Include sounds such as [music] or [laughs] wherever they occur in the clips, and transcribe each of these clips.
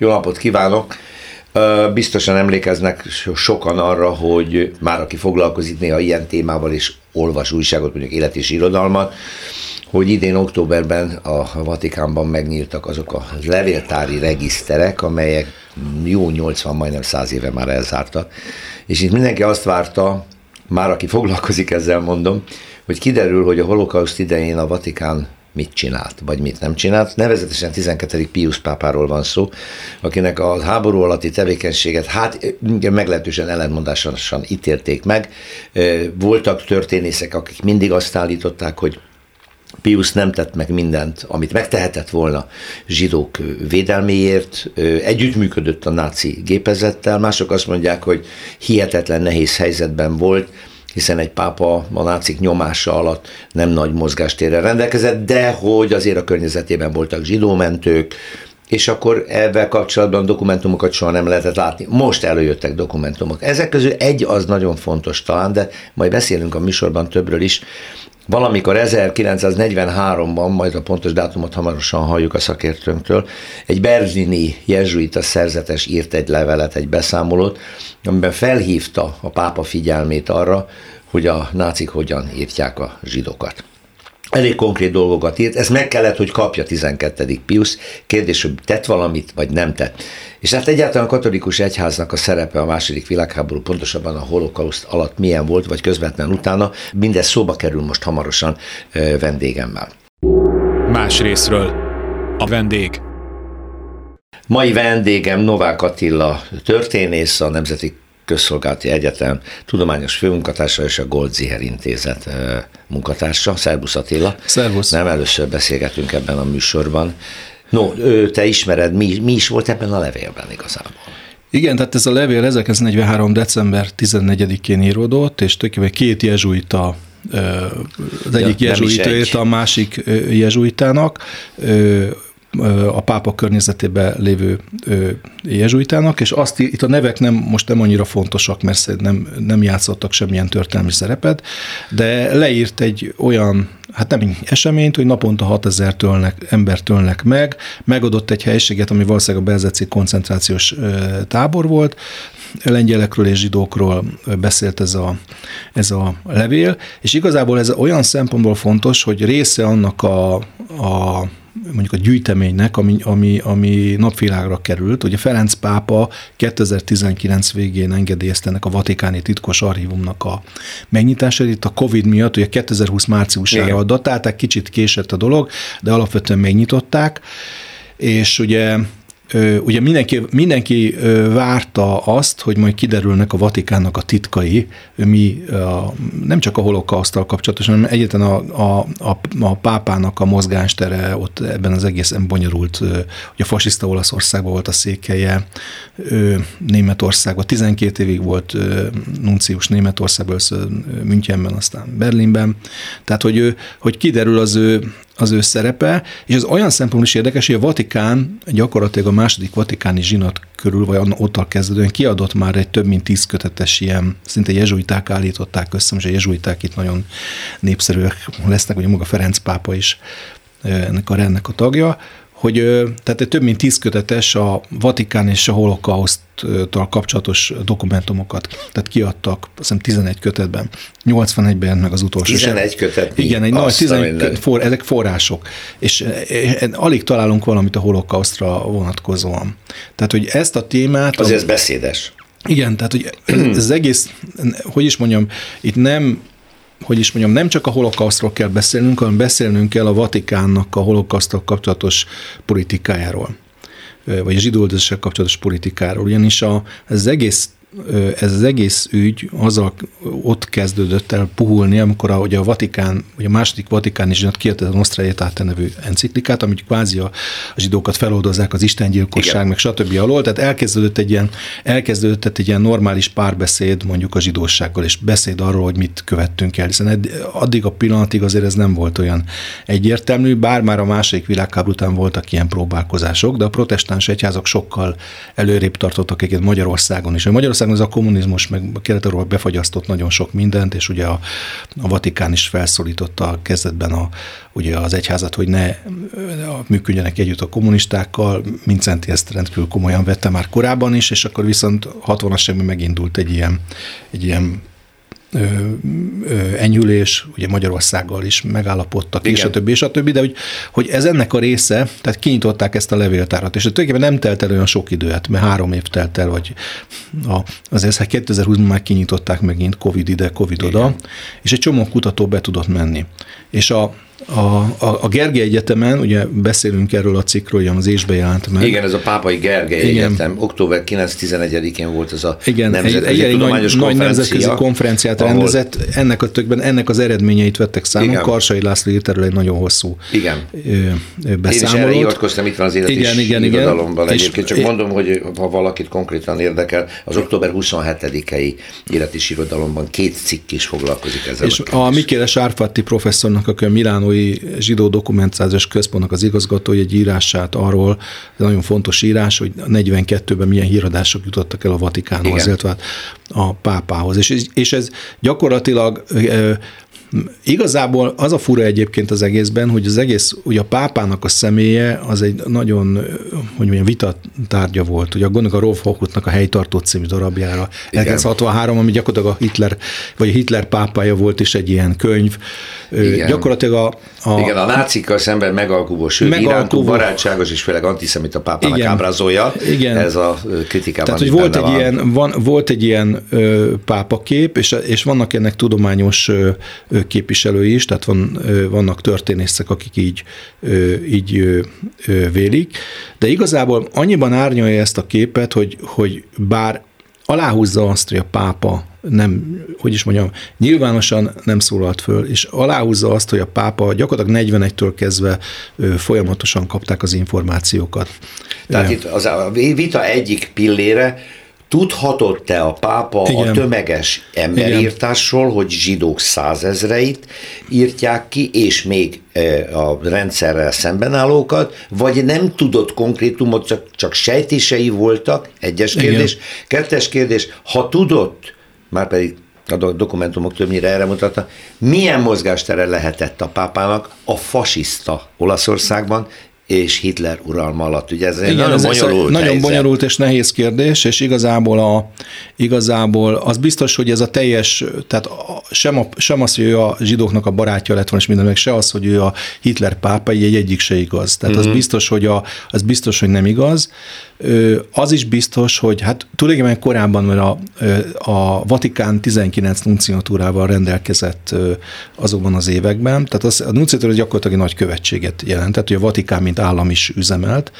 Jó napot kívánok! Biztosan emlékeznek sokan arra, hogy már aki foglalkozik néha ilyen témával és olvas újságot, mondjuk élet és irodalmat, hogy idén októberben a Vatikánban megnyíltak azok a levéltári regiszterek, amelyek jó 80, majdnem 100 éve már elzártak. És itt mindenki azt várta, már aki foglalkozik ezzel mondom, hogy kiderül, hogy a holokauszt idején a Vatikán mit csinált, vagy mit nem csinált. Nevezetesen 12. Pius pápáról van szó, akinek a háború alatti tevékenységet hát meglehetősen ellentmondásosan ítélték meg. Voltak történészek, akik mindig azt állították, hogy Pius nem tett meg mindent, amit megtehetett volna zsidók védelméért, együttműködött a náci gépezettel, mások azt mondják, hogy hihetetlen nehéz helyzetben volt, hiszen egy pápa a nácik nyomása alatt nem nagy mozgástérrel rendelkezett, de hogy azért a környezetében voltak zsidómentők, és akkor ebben kapcsolatban dokumentumokat soha nem lehetett látni. Most előjöttek dokumentumok. Ezek közül egy az nagyon fontos talán, de majd beszélünk a műsorban többről is. Valamikor 1943-ban, majd a pontos dátumot hamarosan halljuk a szakértőnktől, egy berlini jezsuita szerzetes írt egy levelet, egy beszámolót, amiben felhívta a pápa figyelmét arra, hogy a nácik hogyan írtják a zsidókat. Elég konkrét dolgokat írt, ez meg kellett, hogy kapja 12. Pius. Kérdés, hogy tett valamit, vagy nem tett. És hát egyáltalán a katolikus egyháznak a szerepe a második világháború, pontosabban a holokauszt alatt milyen volt, vagy közvetlen utána, mindez szóba kerül most hamarosan vendégemmel. Más részről a vendég. Mai vendégem Novák Attila történész, a Nemzeti Közszolgálati Egyetem tudományos főmunkatársa és a Goldziher Intézet munkatársa. Szerbusz Attila. Szervusz. Nem először beszélgetünk ebben a műsorban. No, te ismered, mi, mi is volt ebben a levélben igazából? Igen, tehát ez a levél 1943. december 14-én íródott, és tulajdonképpen két jezsuita az egyik ja, jezsuita a másik jezsuitának a pápa környezetében lévő jezsuitának, és azt itt a nevek nem, most nem annyira fontosak, mert nem, nem játszottak semmilyen történelmi szerepet, de leírt egy olyan hát nem eseményt, hogy naponta 6000 tölnek, ember tölnek meg, megadott egy helységet, ami valószínűleg a Belzeci koncentrációs tábor volt, lengyelekről és zsidókról beszélt ez a, ez a levél, és igazából ez olyan szempontból fontos, hogy része annak a, a mondjuk a gyűjteménynek, ami, ami, ami napvilágra került. Ugye Ferenc pápa 2019 végén engedélyezte ennek a Vatikáni Titkos Archívumnak a megnyitását. Itt a Covid miatt, ugye 2020 márciusára datálták, kicsit késett a dolog, de alapvetően megnyitották, és ugye ugye mindenki, mindenki várta azt, hogy majd kiderülnek a Vatikánnak a titkai, mi a, nem csak a holokausztal kapcsolatos, hanem egyetlen a, a, a, a pápának a mozgástere ott ebben az egészen bonyolult, hogy a fasiszta Olaszországban volt a székelye, Németországban, 12 évig volt nuncius Németországban, Münchenben, aztán Berlinben, tehát hogy, hogy kiderül az ő az ő szerepe, és ez olyan szempontból is érdekes, hogy a Vatikán gyakorlatilag a második vatikáni zsinat körül, vagy ott kezdődően kiadott már egy több mint tíz kötetes ilyen, szinte jezsuiták állították össze, és a jezsuiták itt nagyon népszerűek lesznek, ugye maga Ferenc pápa is ennek a rendnek a tagja, hogy tehát több mint tíz kötetes a Vatikán és a holokauszttal kapcsolatos dokumentumokat, tehát kiadtak, azt hiszem 11 kötetben, 81-ben meg az utolsó. 11 kötet? Igen, egy nagy 11 for, ezek források, és alig találunk valamit a holokausztra vonatkozóan. Tehát, hogy ezt a témát... Azért ez beszédes. Igen, tehát, hogy ez az egész, hogy is mondjam, itt nem hogy is mondjam, nem csak a holokausztról kell beszélnünk, hanem beszélnünk kell a Vatikánnak a holokauszttal kapcsolatos politikájáról vagy a zsidó kapcsolatos politikáról, ugyanis a, az egész ez az egész ügy azzal ott kezdődött el puhulni, amikor a, ugye a Vatikán, ugye a második Vatikán is kiadta a Nostra Aetate nevű enciklikát, amit kvázi a, a zsidókat feloldozzák az istengyilkosság, Igen. meg stb. alól, tehát elkezdődött egy ilyen, elkezdődött egy ilyen normális párbeszéd mondjuk a zsidósággal, és beszéd arról, hogy mit követtünk el, hiszen addig a pillanatig azért ez nem volt olyan egyértelmű, bár már a második világháború után voltak ilyen próbálkozások, de a protestáns egyházak sokkal előrébb tartottak egyébként Magyarországon is. Magyarországon ez a kommunizmus meg kelet befagyasztott nagyon sok mindent, és ugye a, a Vatikán is felszólította a kezdetben a, ugye az egyházat, hogy ne működjenek együtt a kommunistákkal. Mincenti ezt rendkívül komolyan vette már korábban is, és akkor viszont 60-as évben megindult egy ilyen, egy ilyen enyhülés, ugye Magyarországgal is megállapodtak, Igen. és a többi, és a többi, de hogy, hogy ez ennek a része, tehát kinyitották ezt a levéltárat, és tulajdonképpen nem telt el olyan sok időt, hát, mert három év telt el, vagy a, azért 2020-ban már kinyitották megint Covid ide, Covid oda, Igen. és egy csomó kutató be tudott menni. És a, a, a, a Gergely Egyetemen, ugye beszélünk erről a cikkről, hogy az ésbe jelent meg. Igen, ez a Pápai Gergely Igen. Egyetem. Október 9-11-én volt ez a Igen, nemzetközi egy, egy nagy, konferencia, nagy nemzetközi konferenciát ahol... rendezett. Ennek a tökben, ennek az eredményeit vettek számon. Igen. Karsai László írt erről egy nagyon hosszú igen. beszámolót. Én is erre hivatkoztam, itt van az élet igen, igen, irodalomban igen. egyébként. Csak mondom, hogy ha valakit konkrétan érdekel, az október 27-i élet és irodalomban két cikk is foglalkozik ezzel. És a, a Mikéles Árfatti professzornak, aki a Milánói Milánói Zsidó Dokumentációs Központnak az igazgatója egy írását arról, ez nagyon fontos írás, hogy 42-ben milyen híradások jutottak el a Vatikánhoz, illetve a pápához. És, és ez gyakorlatilag Igazából az a fura egyébként az egészben, hogy az egész, ugye a pápának a személye az egy nagyon, hogy mondjam, vita tárgya volt. Ugye gondolok a Rolf Hochutnak a helytartó című darabjára, 1963, ami gyakorlatilag a Hitler, vagy a Hitler pápája volt is egy ilyen könyv. Igen. Gyakorlatilag a, a... Igen, a nácikkal szemben megalkuvó, sőt, megalkuvó, barátságos és főleg antiszemita pápának igen, ábrázolja. Igen. Ez a kritikában. Tehát, hogy volt egy, van. ilyen, van, volt egy ilyen ö, pápakép, és, és vannak ennek tudományos ö, képviselői is, tehát van, vannak történészek, akik így, így vélik, de igazából annyiban árnyalja ezt a képet, hogy, hogy bár aláhúzza azt, hogy a pápa nem, hogy is mondjam, nyilvánosan nem szólalt föl, és aláhúzza azt, hogy a pápa gyakorlatilag 41-től kezdve folyamatosan kapták az információkat. Tehát itt az a vita egyik pillére, Tudhatott-e a pápa Igen. a tömeges emberírtásról, hogy zsidók százezreit írtják ki, és még e, a rendszerrel szemben állókat, vagy nem tudott konkrétumot, csak, csak sejtései voltak, egyes kérdés. Igen. Kettes kérdés, ha tudott, már pedig a dokumentumok többnyire erre mutatnak, milyen mozgástere lehetett a pápának a fasiszta Olaszországban, és Hitler uralma alatt. Ugye ez Igen, nagyon ez bonyolult Nagyon helyzet. bonyolult és nehéz kérdés, és igazából, a, igazából az biztos, hogy ez a teljes, tehát sem, a, sem az, hogy ő a zsidóknak a barátja lett volna, és minden, meg se az, hogy ő a Hitler pápa, egy egyik se igaz. Tehát mm-hmm. az, biztos, hogy a, az biztos, hogy nem igaz. Az is biztos, hogy hát tulajdonképpen korábban, mert a, a Vatikán 19 nunciatúrával rendelkezett azokban az években, tehát az, a nunciatúra gyakorlatilag egy nagy követséget jelentett, hogy a Vatikán, mint állam is üzemelt,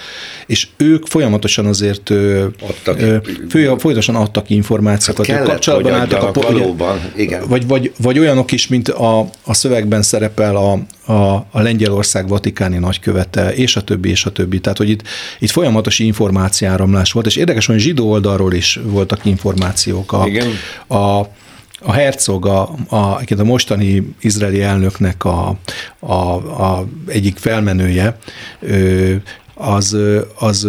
és ők folyamatosan azért adtak, fő, folyamatosan adtak információkat, hát kellett, kapcsolatban álltak a valóban, igen. Vagy, vagy, vagy olyanok is, mint a, a szövegben szerepel a, a, a Lengyelország vatikáni nagykövete, és a többi, és a többi. Tehát, hogy itt, itt folyamatos információáramlás volt, és érdekes, hogy zsidó oldalról is voltak információk. A, Igen. a, a Herzog, a, a, a mostani izraeli elnöknek a, a, a egyik felmenője, az, az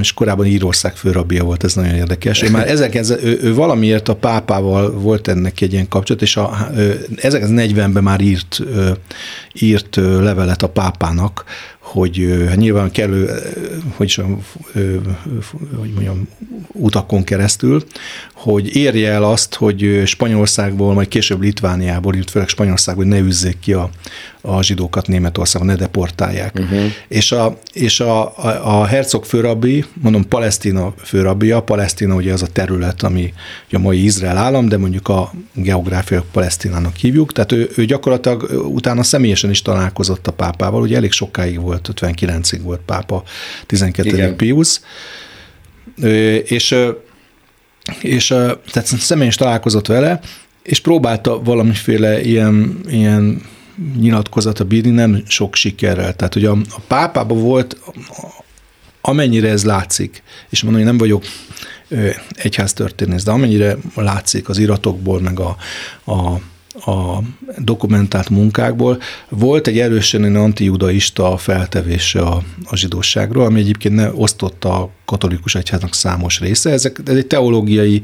és korábban Írország főrabia volt, ez nagyon érdekes. Ő már ezek, ez, ő, ő valamiért a pápával volt ennek egy ilyen kapcsolat, és a, 1940-ben már írt, írt levelet a pápának, hogy hát nyilván kellő, hogy, is, hogy mondjam, utakon keresztül, hogy érje el azt, hogy Spanyolországból, majd később Litvániából, illetve főleg Spanyolországból ne üzzék ki a, a zsidókat Németországban, ne deportálják. Uh-huh. És, a, és a, a, a hercog főrabbi, mondom Palesztina főrabbia, Palesztina ugye az a terület, ami a mai Izrael állam, de mondjuk a geográfia Palesztinának hívjuk, tehát ő, ő gyakorlatilag utána személyesen is találkozott a pápával, ugye elég sokáig volt, 59-ig volt pápa, 12. Igen. Pius, és és tehát személyes találkozott vele, és próbálta valamiféle ilyen, ilyen nyilatkozata bírni, nem sok sikerrel. Tehát, hogy a, a pápában volt, amennyire ez látszik, és mondom, hogy nem vagyok egyháztörténész, de amennyire látszik az iratokból, meg a, a a dokumentált munkákból volt egy erősen antijudaista feltevése a, a zsidóságról, ami egyébként ne osztotta a katolikus egyháznak számos része. Ezek, ez egy teológiai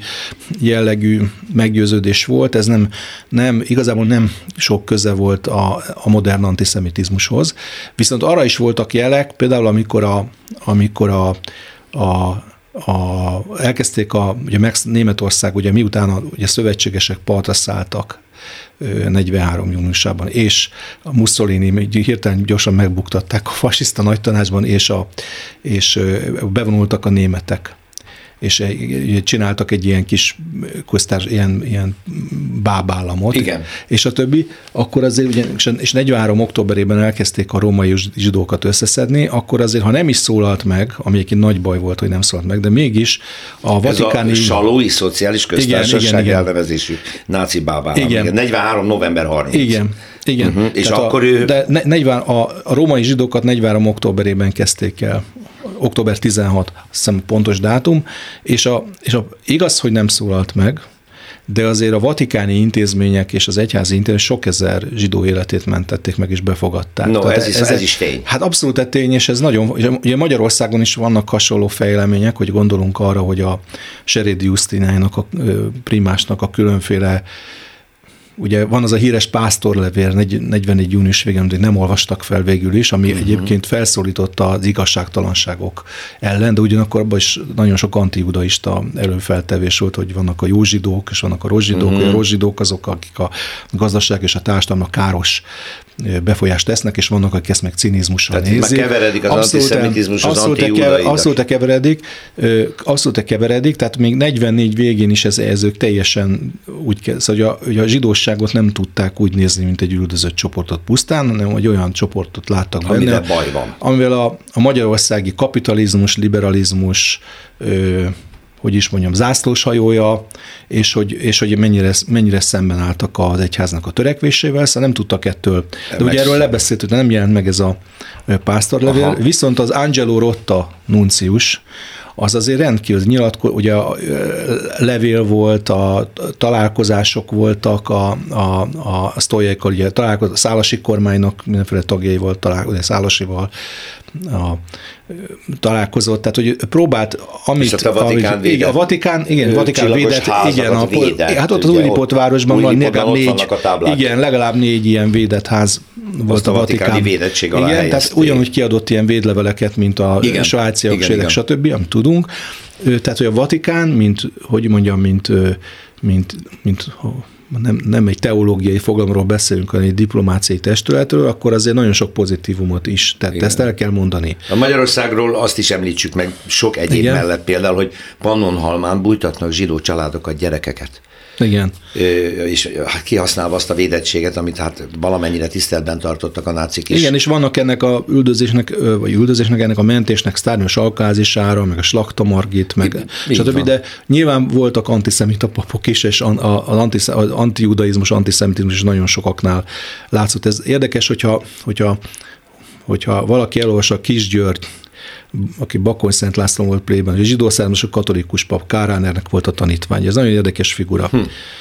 jellegű meggyőződés volt, ez nem, nem igazából nem sok köze volt a, a modern antiszemitizmushoz. Viszont arra is voltak jelek, például amikor a, amikor a, a a, elkezdték a, ugye Németország, ugye miután a ugye szövetségesek partra szálltak 43 júniusában, és a Mussolini hirtelen gyorsan megbuktatták a fasiszta nagytanácsban, és, a, és bevonultak a németek és csináltak egy ilyen kis köztárs, ilyen, ilyen bábállamot, Igen. és a többi, akkor azért, ugye, és 43. októberében elkezdték a római zsidókat összeszedni, akkor azért, ha nem is szólalt meg, ami egyébként nagy baj volt, hogy nem szólalt meg, de mégis a vatikáni... Ez a Salói Szociális Köztársaság igen, igen, elnevezésű náci bábállam. Igen. 43. november 30. Igen. Igen. Uh-huh. És Tehát akkor a, ő... De 40, a, a római zsidókat 43. októberében kezdték el október 16, azt hiszem pontos dátum, és, a, és a, igaz, hogy nem szólalt meg, de azért a vatikáni intézmények és az egyházi intézmények sok ezer zsidó életét mentették meg és befogadták. No, ez, is, ez, ez is tény. Hát abszolút tény, és ez nagyon, ugye Magyarországon is vannak hasonló fejlemények, hogy gondolunk arra, hogy a Serédi Justinájának, a primásnak a különféle Ugye van az a híres pásztorlevél 44 június végén, hogy nem olvastak fel végül is, ami uh-huh. egyébként felszólította az igazságtalanságok ellen, de ugyanakkor abban is nagyon sok antijudaista előfeltevés volt, hogy vannak a jó zsidók, és vannak a rossz zsidók, uh-huh. a rossz zsidók azok, akik a gazdaság és a társadalomnak káros befolyást tesznek, és vannak, akik ezt meg cinizmussal Tehát nézik. keveredik az abszolút, antiszemitizmus az antijudaida. Abszolút keveredik, abszolút keveredik, tehát még 44 végén is ez, ez ők teljesen úgy kezd, hogy a, hogy a zsidóságot nem tudták úgy nézni, mint egy üldözött csoportot pusztán, hanem hogy olyan csoportot láttak benne. baj van. Amivel a, a magyarországi kapitalizmus, liberalizmus, ö, hogy is mondjam, zászlós hajója, és hogy, és hogy mennyire, mennyire szemben álltak az egyháznak a törekvésével, szóval nem tudtak ettől. De ugye erről lebeszéltük, nem jelent meg ez a pásztorlevél, Aha. viszont az Angelo Rotta nuncius, az azért rendkívül nyilatko, ugye a levél volt, a találkozások voltak, a, a, a sztójaikkal, ugye találkozó, a szálasi kormánynak mindenféle tagjai volt, találkozni, szálasival, a, találkozott, tehát hogy próbált, amit... És a Vatikán ahogy, igen, a Vatikán, igen, a Vatikán védett, igen, a, védett, hát ott az Újlipott városban van legalább négy, igen, legalább négy ilyen védett ház volt a, a Vatikán. védettség alá Igen, tehát ugyanúgy kiadott ilyen védleveleket, mint a igen, svájciak, igen, svédek, stb., amit tudunk. Tehát, hogy a Vatikán, mint, hogy mondjam, mint, mint, mint nem, nem egy teológiai fogalomról beszélünk, hanem egy diplomáciai testületről, akkor azért nagyon sok pozitívumot is tett. Igen. Ezt el kell mondani. A Magyarországról azt is említsük meg sok egyéb Igen. mellett például, hogy Pannonhalmán bújtatnak zsidó családokat, gyerekeket. Igen. És hát kihasználva azt a védettséget, amit hát valamennyire tiszteletben tartottak a nácik is. Igen, és vannak ennek a üldözésnek, vagy üldözésnek, ennek a mentésnek sztárnyos alkázisára, meg a slakta margit, meg stb. De nyilván voltak antiszemita papok is, és az antijudaizmus, antiszemitizmus is nagyon sokaknál látszott. Ez érdekes, hogyha, hogyha hogyha valaki elolvassa Kis György aki Bakony Szent László volt plében, egy zsidó származású katolikus pap, Káránernek volt a tanítvány. Ez nagyon érdekes figura. Hm.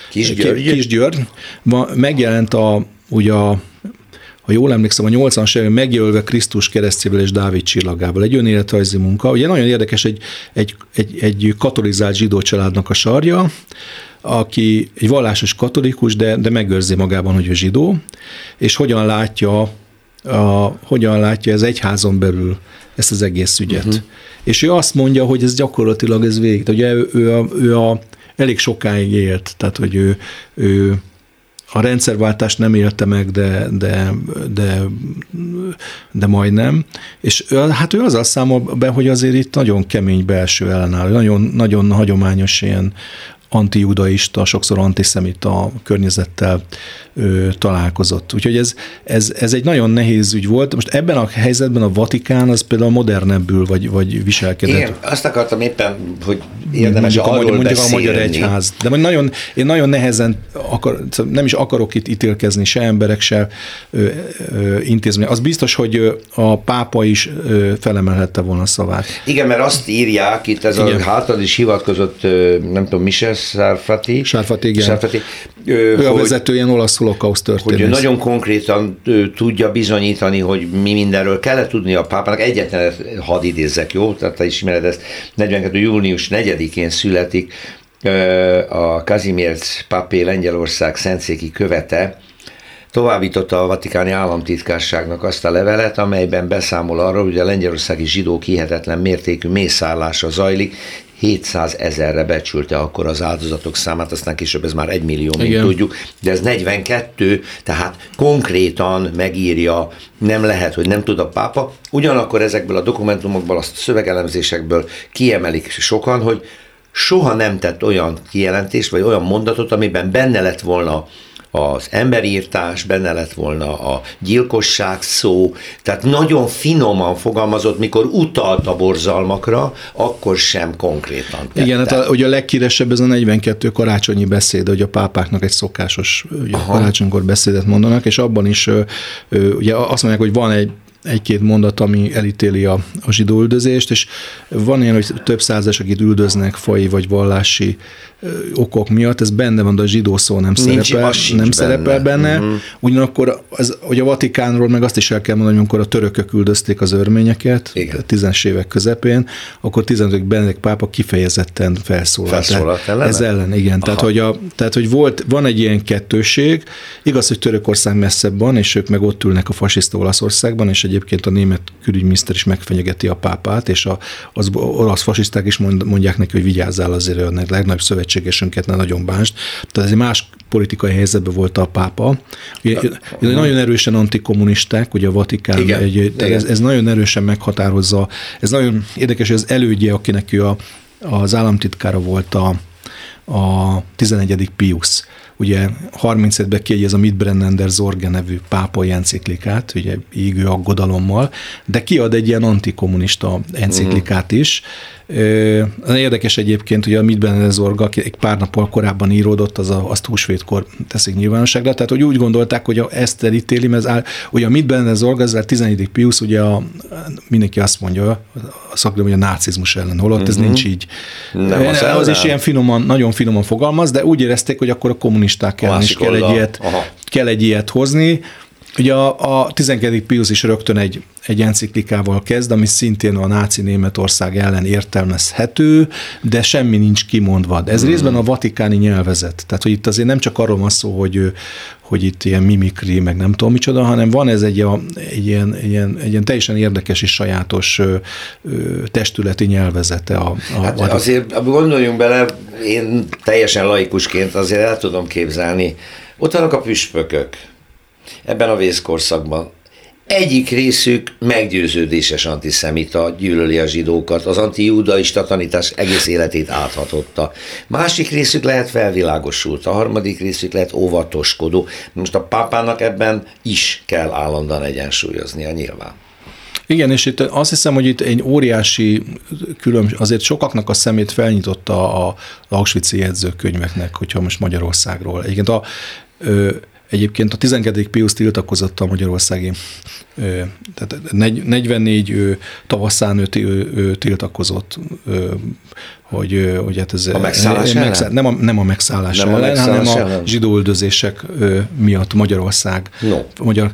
Kis György? Kis György. Megjelent a, ugye a ha jól emlékszem, a 80-as években megjelölve Krisztus keresztjével és Dávid csillagával. Egy önéletrajzi munka. Ugye nagyon érdekes, egy, egy, egy, egy katolizált zsidó családnak a sarja, aki egy vallásos katolikus, de, de megőrzi magában, hogy ő zsidó, és hogyan látja, a, hogyan látja ez egyházon belül ezt az egész ügyet. Uh-huh. És ő azt mondja, hogy ez gyakorlatilag ez végig. Ugye ő, ő, a, ő a, elég sokáig élt, tehát hogy ő, ő a rendszerváltást nem élte meg, de, de, de, de majdnem. És hát ő azzal számol be, hogy azért itt nagyon kemény belső ellenáll, nagyon, nagyon hagyományos ilyen antijudaista, sokszor antiszemita környezettel ö, találkozott. Úgyhogy ez, ez, ez egy nagyon nehéz ügy volt. Most ebben a helyzetben a Vatikán az például modernebbül vagy, vagy viselkedett. Igen, azt akartam éppen, hogy érdemes mondjuk arról a, mondjuk beszélni. a Magyar Egyház. De majd nagyon, én nagyon nehezen akar, nem is akarok itt ítélkezni se emberek, se ö, ö, intézmény. Az biztos, hogy a pápa is ö, felemelhette volna a szavát. Igen, mert azt írják, itt ez Igen. a hátad is hivatkozott, nem tudom, Michel Sarfati. Sarfati, igen. Sarfati, ő hogy, a vezető ilyen olasz holokauszt történész. Hogy nagyon konkrétan ő, tudja bizonyítani, hogy mi mindenről kellett tudni a pápának. Egyetlen hadd idézzek, jó? Tehát te ismered ezt. 42. június 4-én születik a Kazimierz papé Lengyelország szentszéki követe, továbbította a Vatikáni Államtitkárságnak azt a levelet, amelyben beszámol arról, hogy a lengyelországi zsidók hihetetlen mértékű mészállása zajlik, 700 ezerre becsülte akkor az áldozatok számát, aztán később ez már egy millió, mint Igen. tudjuk, de ez 42, tehát konkrétan megírja, nem lehet, hogy nem tud a pápa. Ugyanakkor ezekből a dokumentumokból, a szövegelemzésekből kiemelik sokan, hogy soha nem tett olyan kijelentést, vagy olyan mondatot, amiben benne lett volna az emberírtás, benne lett volna a gyilkosság szó, tehát nagyon finoman fogalmazott, mikor utalt a borzalmakra, akkor sem konkrétan tette. Igen, hát a, ugye a legkíresebb ez a 42 karácsonyi beszéd, hogy a pápáknak egy szokásos ugye, karácsonykor beszédet mondanak, és abban is ugye azt mondják, hogy van egy egy-két mondat, ami elítéli a, a zsidó üldözést, és van ilyen, hogy több százas, akit üldöznek fai vagy vallási okok miatt, ez benne van, de a zsidó szó nem Nincs, szerepel, nem benne. szerepel benne. Uh-huh. Ugyanakkor az, hogy a Vatikánról meg azt is el kell mondani, amikor a törökök üldözték az örményeket, Igen. tízes évek közepén, akkor 15. Benedek pápa kifejezetten felszólalt. Felszólalt ellene? Ez ellen, igen. Tehát hogy, a, tehát, hogy volt, van egy ilyen kettőség, igaz, hogy Törökország messzebb van, és ők meg ott ülnek a fasiszta Olaszországban, és egyébként a német külügyminiszter is megfenyegeti a pápát, és a, az olasz fasiszták is mondják neki, hogy vigyázzál azért a legnagyobb szövetségesünket, ne nagyon bánst. Tehát ez egy más politikai helyzetben volt a pápa. Ugye, uh-huh. Nagyon erősen antikommunisták, ugye a Vatikán, Igen. Egy, Igen. Ez, ez nagyon erősen meghatározza, ez nagyon érdekes, hogy az elődje, akinek ő a, az államtitkára volt a, a 11. Pius ugye 35-ben kiadja a Mitbrennender Zorge nevű pápai enciklikát, ugye égő aggodalommal, de kiad egy ilyen antikommunista enciklikát is, Érdekes egyébként, hogy a Mitben Zorga, aki egy pár nappal korábban íródott, az a, azt húsvétkor teszik nyilvánosságra. Tehát, hogy úgy gondolták, hogy a, ezt elítéli, mert áll, hogy a Mitben Zorga, ez a 11. Pius, ugye a, mindenki azt mondja, a szakdom, hogy a nácizmus ellen, holott uh-huh. ez mhm. nincs így. Nem, az, az is ilyen finoman, nagyon finoman fogalmaz, de úgy érezték, hogy akkor a kommunisták ellen is kell egy, ilyet, kell egy ilyet hozni. Ugye a, a 12. Pius is rögtön egy, egy enciklikával kezd, ami szintén a náci Németország ellen értelmezhető, de semmi nincs kimondva. De ez hmm. részben a vatikáni nyelvezet. Tehát, hogy itt azért nem csak arról van szó, hogy, hogy itt ilyen mimikri, meg nem tudom micsoda, hanem van ez egy, a, egy, ilyen, egy, ilyen, egy ilyen teljesen érdekes és sajátos ö, ö, testületi nyelvezete. A, a, hát a, azért gondoljunk bele, én teljesen laikusként azért el tudom képzelni, ott vannak a püspökök, ebben a vészkorszakban. Egyik részük meggyőződéses antiszemita, gyűlöli a zsidókat, az antijudaista tanítás egész életét áthatotta. Másik részük lehet felvilágosult, a harmadik részük lehet óvatoskodó. Most a pápának ebben is kell állandóan egyensúlyoznia nyilván. Igen, és itt azt hiszem, hogy itt egy óriási különbség, azért sokaknak a szemét felnyitotta a Auschwitz jegyzőkönyveknek, hogyha most Magyarországról. Egyébként a, Egyébként a 12. Pius tiltakozott a magyarországi, tehát 44 ő, tavaszán ő, ő, ő tiltakozott, hogy, hogy hát ez... A megszállás ellen? Megszáll, nem, a, nem a megszállás nem ellen, a megszállás hanem ellen. a zsidóüldözések miatt Magyarország. No. Magyar,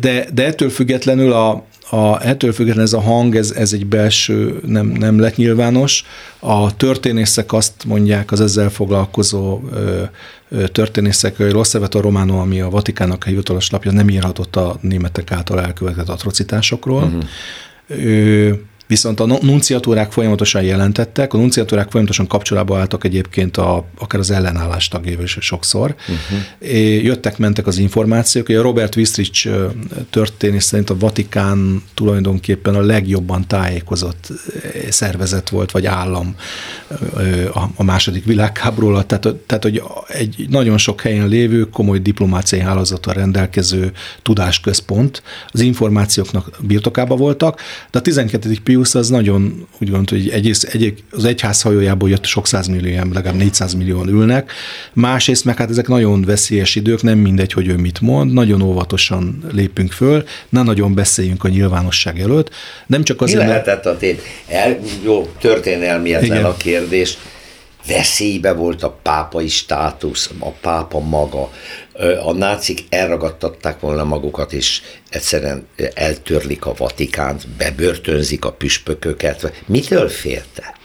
de, de ettől függetlenül a, a, ettől függetlenül ez a hang, ez, ez egy belső, nem, nem lett nyilvános. A történészek azt mondják, az ezzel foglalkozó ö, ö, történészek, hogy Rosseveto Romano, ami a Vatikának a hivatalos lapja, nem írhatott a németek által elkövetett atrocitásokról. Uh-huh. Ö, Viszont a nunciatúrák folyamatosan jelentettek, a nunciatúrák folyamatosan kapcsolatba álltak egyébként a, akár az ellenállás tagjával is sokszor. Uh-huh. Jöttek, mentek az információk, a Robert Wistrich történés szerint a Vatikán tulajdonképpen a legjobban tájékozott szervezet volt, vagy állam a második világháború alatt. Tehát, tehát, hogy egy nagyon sok helyen lévő, komoly diplomáciai hálózattal rendelkező tudásközpont az információknak birtokában voltak, de a 12. Pius Pius az nagyon úgy gondolt, hogy egész, egy, az egyház hajójából jött sok százmillió, legalább 400 millióan ülnek. Másrészt meg hát ezek nagyon veszélyes idők, nem mindegy, hogy ő mit mond, nagyon óvatosan lépünk föl, ne nagyon beszéljünk a nyilvánosság előtt. Nem csak azért, Mi lehetett a tét? El, jó, történelmi a kérdés veszélybe volt a pápai státusz, a pápa maga. A nácik elragadtatták volna magukat, és egyszerűen eltörlik a Vatikánt, bebörtönzik a püspököket. Mitől félte?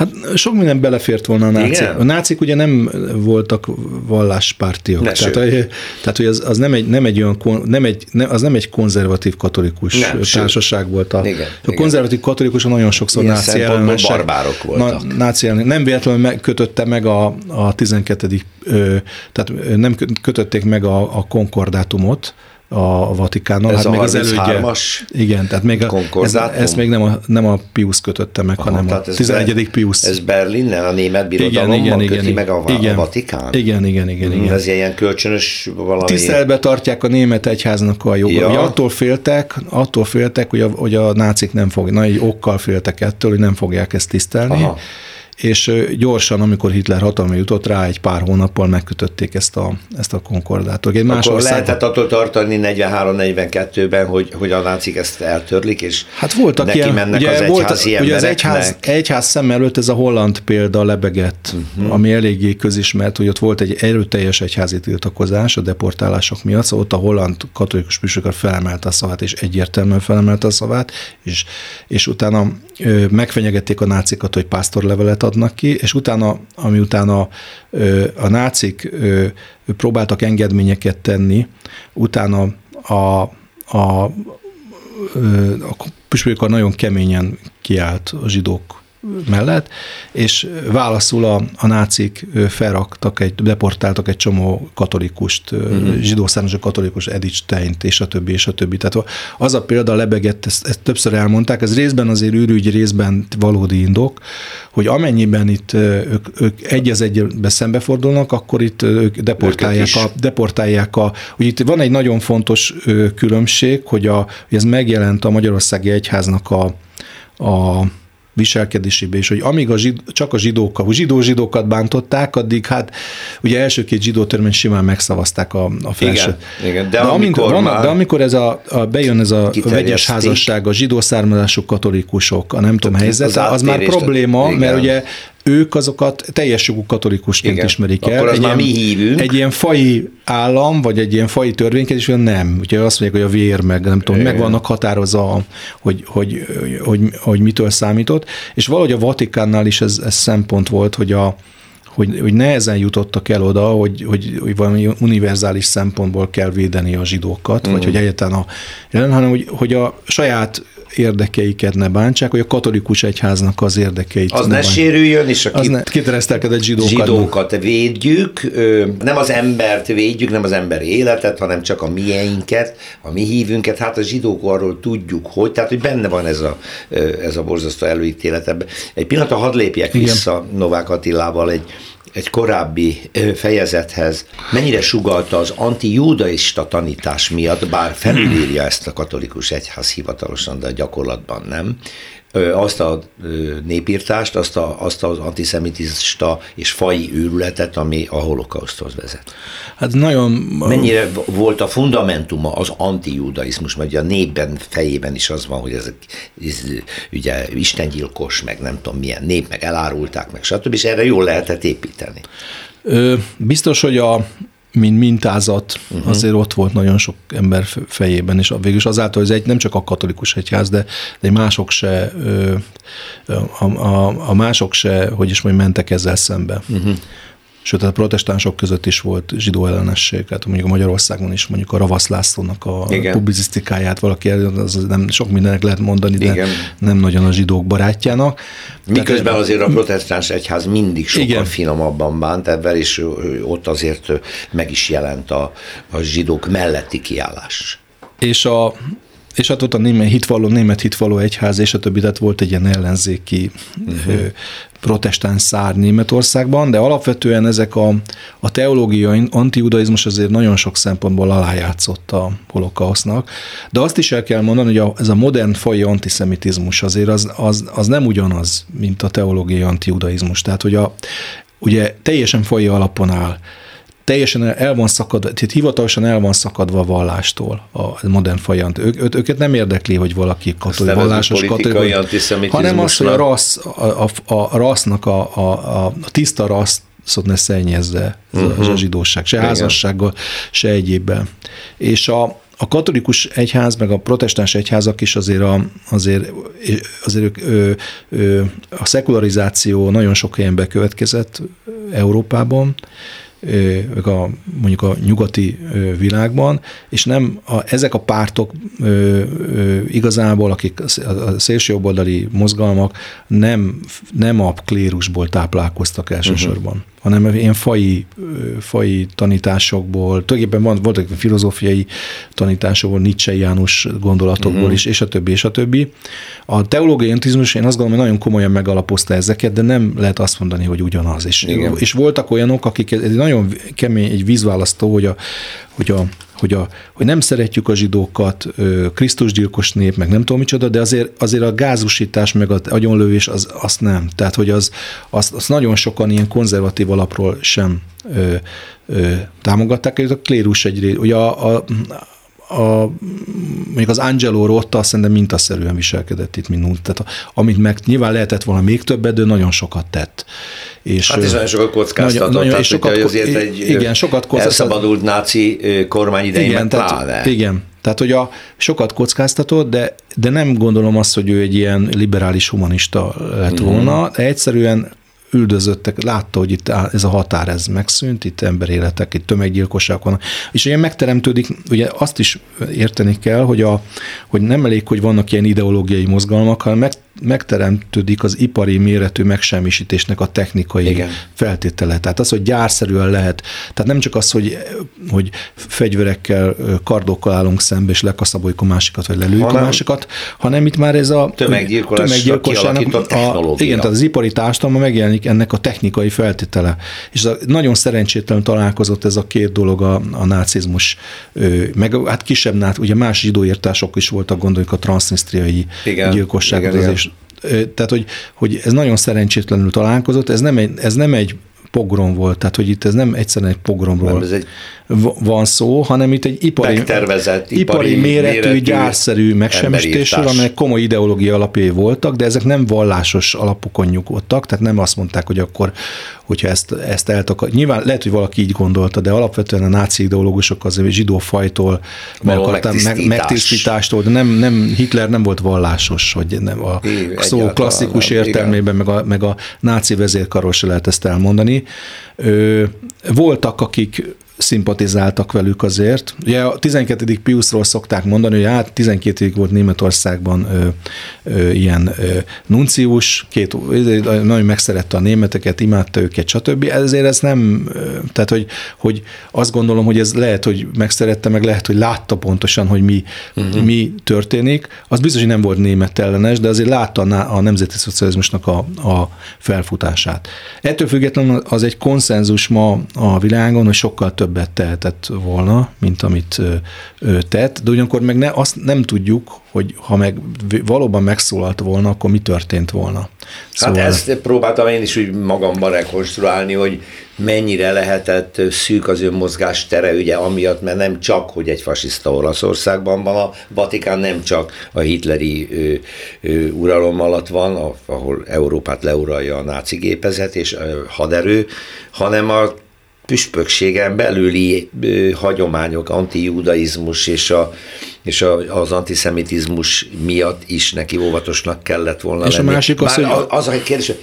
Hát sok minden belefért volna a nácik. Igen? A nácik ugye nem voltak valláspártiak. Ne, tehát, hogy, tehát, hogy az, az, nem egy, nem egy olyan, nem egy, az nem egy konzervatív katolikus nem, társaság sőt. volt. A, igen, a konzervatív katolikus nagyon sokszor Ilyen náci ellenesek. barbárok voltak. Na, náci ellen, nem véletlenül meg, kötötte meg a, a 12. Ö, tehát nem kötötték meg a, a konkordátumot, a Vatikánnal. Ez hát a még az elődje. Igen, tehát még a, ez, ezt még nem a, nem a Pius kötötte meg, Aha, hanem a 11. Be, Pius. Ez Berlinnel a német birodalommal igen, igen, köti igen, meg a, igen, a Vatikán? Igen, igen, igen. igen. Ez ilyen kölcsönös valami... Tiszteletbe tartják a német egyháznak a jogot. Ja. attól féltek, attól féltek, hogy a, hogy a nácik nem fogják, nagy okkal féltek ettől, hogy nem fogják ezt tisztelni. Aha és gyorsan, amikor Hitler hatalmi jutott rá, egy pár hónappal megkötötték ezt a, ezt a konkordátot. Egy más Akkor lehetett attól tartani 43-42-ben, hogy, hogy a nácik ezt eltörlik, és hát voltak neki ilyen, mennek ugye az volt, ugye az egyház, egyház szem előtt ez a holland példa lebegett, uh-huh. ami eléggé közismert, hogy ott volt egy erőteljes egyházi tiltakozás a deportálások miatt, szóval ott a holland katolikus püspökör felemelte a szavát, és egyértelműen felemelte a szavát, és, és utána megfenyegették a nácikat, hogy pásztorlevelet adnak ki, és utána, ami utána a nácik próbáltak engedményeket tenni, utána a, a, a püspökör nagyon keményen kiállt a zsidók mellett, és válaszul a, a nácik felraktak, egy, deportáltak egy csomó katolikust, mm-hmm. zsidó származó katolikus Edith Steint, és a többi, és a többi. Tehát az a példa lebegett, ezt, ezt többször elmondták, ez részben azért űrügy, részben valódi indok, hogy amennyiben itt ők, ők egy az egybe szembefordulnak, akkor itt ők deportálják, a, deportálják a, hogy itt van egy nagyon fontos különbség, hogy, a, hogy ez megjelent a Magyarországi Egyháznak a, a viselkedésébe, és hogy amíg a zsid, csak a zsidókat, a zsidó-zsidókat bántották, addig hát ugye első két zsidó törvény simán megszavazták a, a felső. Igen, igen. De, de, amikor van, de amikor ez a, a, bejön ez a vegyes házasság, a zsidó származású katolikusok, a nem tudom helyzete, az, az már probléma, igen. mert ugye ők azokat teljes jogú katolikusként Igen. ismerik el. Akkor az egy már ilyen, mi hívünk. Egy ilyen fai állam, vagy egy ilyen fai törvénykezés, nem. Ugye azt mondják, hogy a vér, meg nem tudom, meg vannak határozva, hogy, hogy, hogy, hogy, hogy mitől számított. És valahogy a Vatikánnál is ez, ez szempont volt, hogy a, hogy, hogy nehezen jutottak el oda, hogy, hogy, hogy valami univerzális szempontból kell védeni a zsidókat, mm. vagy hogy egyáltalán a jelen, hanem hogy, hogy a saját érdekeiket ne bántsák, hogy a katolikus egyháznak az érdekeit Az ne, ne sérüljön, és a kit, kiteresztelkedett zsidókat. Zsidókat védjük, nem az embert védjük, nem az ember életet, hanem csak a mieinket, a mi hívünket. Hát a zsidók arról tudjuk, hogy, tehát hogy benne van ez a, ez a borzasztó előítélet ebben. Egy pillanatra hadd lépjek Igen. vissza Novák Attilával egy egy korábbi fejezethez mennyire sugalta az anti-judaista tanítás miatt, bár felülírja ezt a katolikus egyház hivatalosan, de a gyakorlatban nem, azt a népírtást, azt, a, azt az antiszemitista és fai őrületet, ami a holokauszthoz vezet. Hát nagyon... Mennyire volt a fundamentuma az antijudaizmus, mert a népben, fejében is az van, hogy ez, ez ugye istengyilkos, meg nem tudom milyen nép, meg elárulták, meg stb. És erre jól lehetett építeni. Biztos, hogy a mint mintázat, uh-huh. azért ott volt nagyon sok ember fejében, és végülis azáltal, hogy ez egy, nem csak a katolikus egyház, de, de mások se, a, a, a mások se, hogy is mondjam, mentek ezzel szembe. Uh-huh. Sőt, a protestánsok között is volt zsidó ellenesség, tehát mondjuk a Magyarországon is mondjuk a Ravasz Lászlónak a Igen. publicisztikáját valaki, az nem sok mindenek lehet mondani, de Igen. nem nagyon a zsidók barátjának. Miközben tehát, azért a protestáns egyház mindig sokkal Igen. finomabban bánt ebben, és ott azért meg is jelent a, a zsidók melletti kiállás. És a, és hát ott a német hitvalló, német hitvalló egyház, és a többi, tehát volt egy ilyen ellenzéki uh-huh. protestáns szár Németországban, de alapvetően ezek a, a teológiai antijudaizmus azért nagyon sok szempontból alájátszott a holokausznak, de azt is el kell mondani, hogy a, ez a modern fai antiszemitizmus azért az, az, az nem ugyanaz, mint a teológiai antijudaizmus. Tehát, hogy a, ugye teljesen fai alapon áll teljesen el van szakadva, tehát hivatalosan el van szakadva a vallástól a modern fajant. Ő, ő, őket nem érdekli, hogy valaki katolikus, vallásos katolikus, hanem az, hogy a, rassz, a, a, a rassznak a, a, a tiszta rassz szóval ne szennyezze uh-huh. a zsidóság, se Igen. házassággal, se egyébben. És a, a katolikus egyház, meg a protestáns egyházak is azért, a, azért, azért ők, ő, ő, a szekularizáció nagyon sok helyen bekövetkezett Európában, a, mondjuk a nyugati világban, és nem a, ezek a pártok ö, ö, igazából, akik a szélsőjobboldali mozgalmak nem, nem a klérusból táplálkoztak elsősorban. Uh-huh hanem ilyen fai, fai tanításokból, tulajdonképpen van, voltak filozófiai tanításokból, Nietzsche János gondolatokból uh-huh. is, és a többi, és a többi. A teológiai antizmus én azt gondolom, hogy nagyon komolyan megalapozta ezeket, de nem lehet azt mondani, hogy ugyanaz. És, és voltak olyanok, akik, egy nagyon kemény, egy vízválasztó, hogy a, hogy a hogy, a, hogy nem szeretjük a zsidókat, Krisztusgyilkos nép, meg nem tudom micsoda, de azért, azért a gázusítás, meg az agyonlövés, az, azt nem. Tehát, hogy az, az, az nagyon sokan ilyen konzervatív alapról sem ö, ö, támogatták, hogy a klérus egy ugye a, a, a, még az Angelo Rotta szerintem mintaszerűen viselkedett itt, mint Tehát a, amit meg nyilván lehetett volna még többet, de nagyon sokat tett. És, hát ez nagyon sokat kockáztatott. Nagyon, nagyon, tehát, és sokat, azért egy igen, sokat kockáztatott. elszabadult náci kormány idején igen, tehát, pláne. Igen, tehát, hogy a sokat kockáztatott, de, de nem gondolom azt, hogy ő egy ilyen liberális humanista lett mm-hmm. volna, de egyszerűen üldözöttek, látta, hogy itt ez a határ, ez megszűnt, itt emberéletek, itt tömeggyilkosságok vannak. És ilyen megteremtődik, ugye azt is érteni kell, hogy, a, hogy nem elég, hogy vannak ilyen ideológiai mozgalmak, hanem meg, megteremtődik az ipari méretű megsemmisítésnek a technikai Igen. feltétele. Tehát az, hogy gyárszerűen lehet, tehát nem csak az, hogy, hogy fegyverekkel, kardokkal állunk szembe, és lekaszaboljuk a másikat, vagy lelőjük hanem, a másikat, hanem itt már ez a tömeggyilkosságnak a, igen, tehát az ipari társadalma megjelenik ennek a technikai feltétele. És a, nagyon szerencsétlen találkozott ez a két dolog a, a nácizmus, meg hát kisebb, ugye más zsidóírtások is voltak, gondoljuk a transznisztriai gyilkosság, igen, igen tehát, hogy, hogy ez nagyon szerencsétlenül találkozott, ez nem egy, ez nem egy pogrom volt, tehát hogy itt ez nem egyszerűen egy pogromról nem, ez egy van szó, hanem itt egy ipari, ipari, ipari méretű, méretű, gyárszerű megsemmisítésről, amelyek komoly ideológia alapjai voltak, de ezek nem vallásos alapokon nyugodtak, tehát nem azt mondták, hogy akkor, hogyha ezt, ezt eltakar... Nyilván lehet, hogy valaki így gondolta, de alapvetően a náci ideológusok az zsidó fajtól, meg akartam, meg, megtisztítástól, de nem, nem, Hitler nem volt vallásos, hogy nem a é, szó klasszikus nem, értelmében, meg a, meg a náci vezérkaról se lehet ezt elmondani. Ö, voltak, akik szimpatizáltak velük azért. Ugye a 12. Piusról szokták mondani, hogy hát 12 évig volt Németországban ö, ö, ilyen ö, nuncius, két, nagyon megszerette a németeket, imádta őket, stb. Ezért ez nem, tehát hogy, hogy azt gondolom, hogy ez lehet, hogy megszerette, meg lehet, hogy látta pontosan, hogy mi, uh-huh. mi történik. Az biztos, hogy nem volt német ellenes, de azért látta a, a nemzeti szocializmusnak a, a felfutását. Ettől függetlenül az egy konszenzus ma a világon, hogy sokkal több többet tehetett volna, mint amit ő tett, de ugyanakkor meg ne, azt nem tudjuk, hogy ha meg valóban megszólalt volna, akkor mi történt volna. Hát szóval... Hát ezt próbáltam én is úgy magamban rekonstruálni, hogy mennyire lehetett szűk az önmozgás tere, ugye amiatt, mert nem csak, hogy egy fasiszta Olaszországban van, a Vatikán nem csak a hitleri ö, ö, uralom alatt van, ahol Európát leuralja a náci gépezet és haderő, hanem a püspökségen belüli hagyományok, antijudaizmus és, a, és a, az antiszemitizmus miatt is neki óvatosnak kellett volna és lenni. a másik az, hogy... az a kérdés, hogy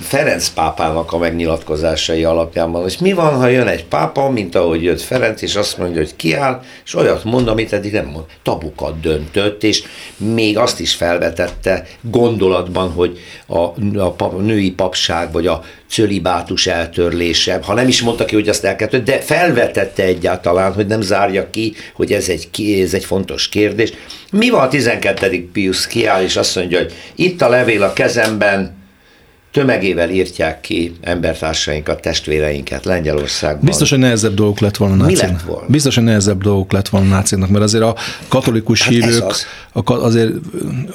Ferenc pápának a megnyilatkozásai alapján van. És mi van, ha jön egy pápa, mint ahogy jött Ferenc, és azt mondja, hogy kiáll, és olyat mond, amit eddig nem mond. Tabukat döntött, és még azt is felvetette gondolatban, hogy a, a, pap, női papság, vagy a cölibátus eltörlése, ha nem is mondta ki, hogy azt elkezdett, de felvetette egyáltalán, hogy nem zárja ki, hogy ez egy, ez egy fontos kérdés. Mi van a 12. Pius kiáll, és azt mondja, hogy itt a levél a kezemben, tömegével írtják ki embertársainkat, testvéreinket Lengyelországban. Biztos, hogy nehezebb dolgok lett volna náciknak. Mi lett volna? Biztos, hogy nehezebb dolgok lett volna náciknak, mert azért a katolikus hát hívők, az. A, azért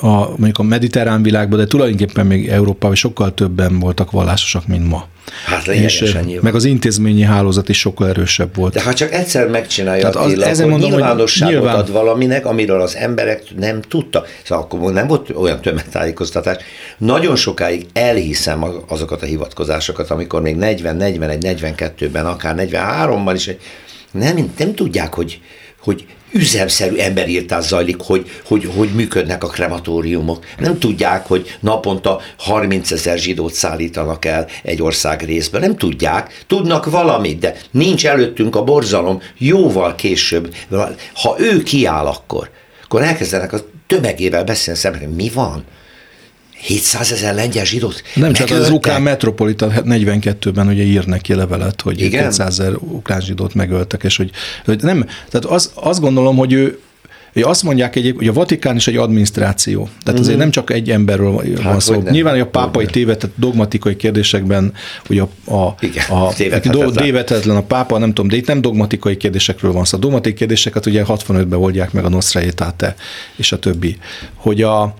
a, mondjuk a mediterrán világban, de tulajdonképpen még Európában sokkal többen voltak vallásosak, mint ma. Hát és, meg az intézményi hálózat is sokkal erősebb volt. De ha csak egyszer megcsinálja Tehát az, Attila, ezen mondom, nyilvánosságot hogy nyilván... ad valaminek, amiről az emberek nem tudta. Szóval akkor nem volt olyan tömegtájékoztatás. Nagyon sokáig elhiszem azokat a hivatkozásokat, amikor még 40, 41, 42-ben, akár 43-ban is nem, nem tudják, hogy, hogy üzemszerű emberírtás zajlik, hogy, hogy, hogy működnek a krematóriumok. Nem tudják, hogy naponta 30 ezer zsidót szállítanak el egy ország részbe. Nem tudják, tudnak valamit, de nincs előttünk a borzalom jóval később. Ha ő kiáll akkor, akkor elkezdenek a tömegével beszélni szemben, mi van? 700 ezer lengyel zsidót Nem csak az ukrán metropolitan 42-ben ugye ír neki levelet, hogy Igen? 200 ezer ukrán zsidót megöltek, és hogy, hogy nem, tehát az, azt gondolom, hogy ő, Ugye azt mondják egyébként, hogy a Vatikán is egy adminisztráció. Tehát uh-huh. azért nem csak egy emberről van hát, szó. Nyilván, hogy a pápai tévedett dogmatikai kérdésekben, hogy a, a, Igen, a tévedhetetlen a pápa, nem tudom, de itt nem dogmatikai kérdésekről van szó. A dogmatikai kérdéseket ugye 65-ben oldják meg a Nostra Aetate és a többi. Hogy a,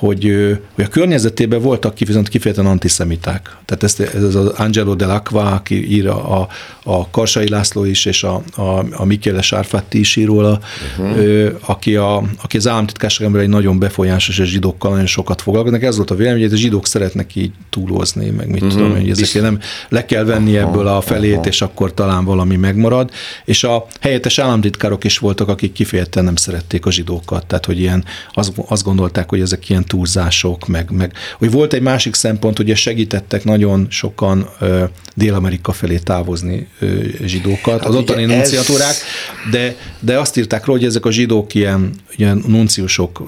hogy, hogy a környezetében voltak viszont kifejezetten antiszemiták. Tehát ezt, ez az Angelo Dell'Acqua, aki ír a, a Karsai László is, és a, a, a Michele Sárfatti is ír róla, uh-huh. aki, a, aki az államtitkárságon egy nagyon befolyásos és zsidókkal nagyon sokat foglalkoznak. Ez volt a vélemény, hogy a zsidók szeretnek így túlozni, meg mit uh-huh. tudom, hogy ezeket nem le kell venni ebből a felét, uh-huh. és akkor talán valami megmarad. És a helyettes államtitkárok is voltak, akik kifejezetten nem szerették a zsidókat. Tehát, hogy ilyen, azt, azt gondolták, hogy ezek ilyen túlzások, meg, meg hogy volt egy másik szempont, hogy segítettek nagyon sokan ö, Dél-Amerika felé távozni ö, zsidókat, hát az ottani nunciatúrák, ez... de, de azt írták róla, hogy ezek a zsidók ilyen, ilyen nunciusok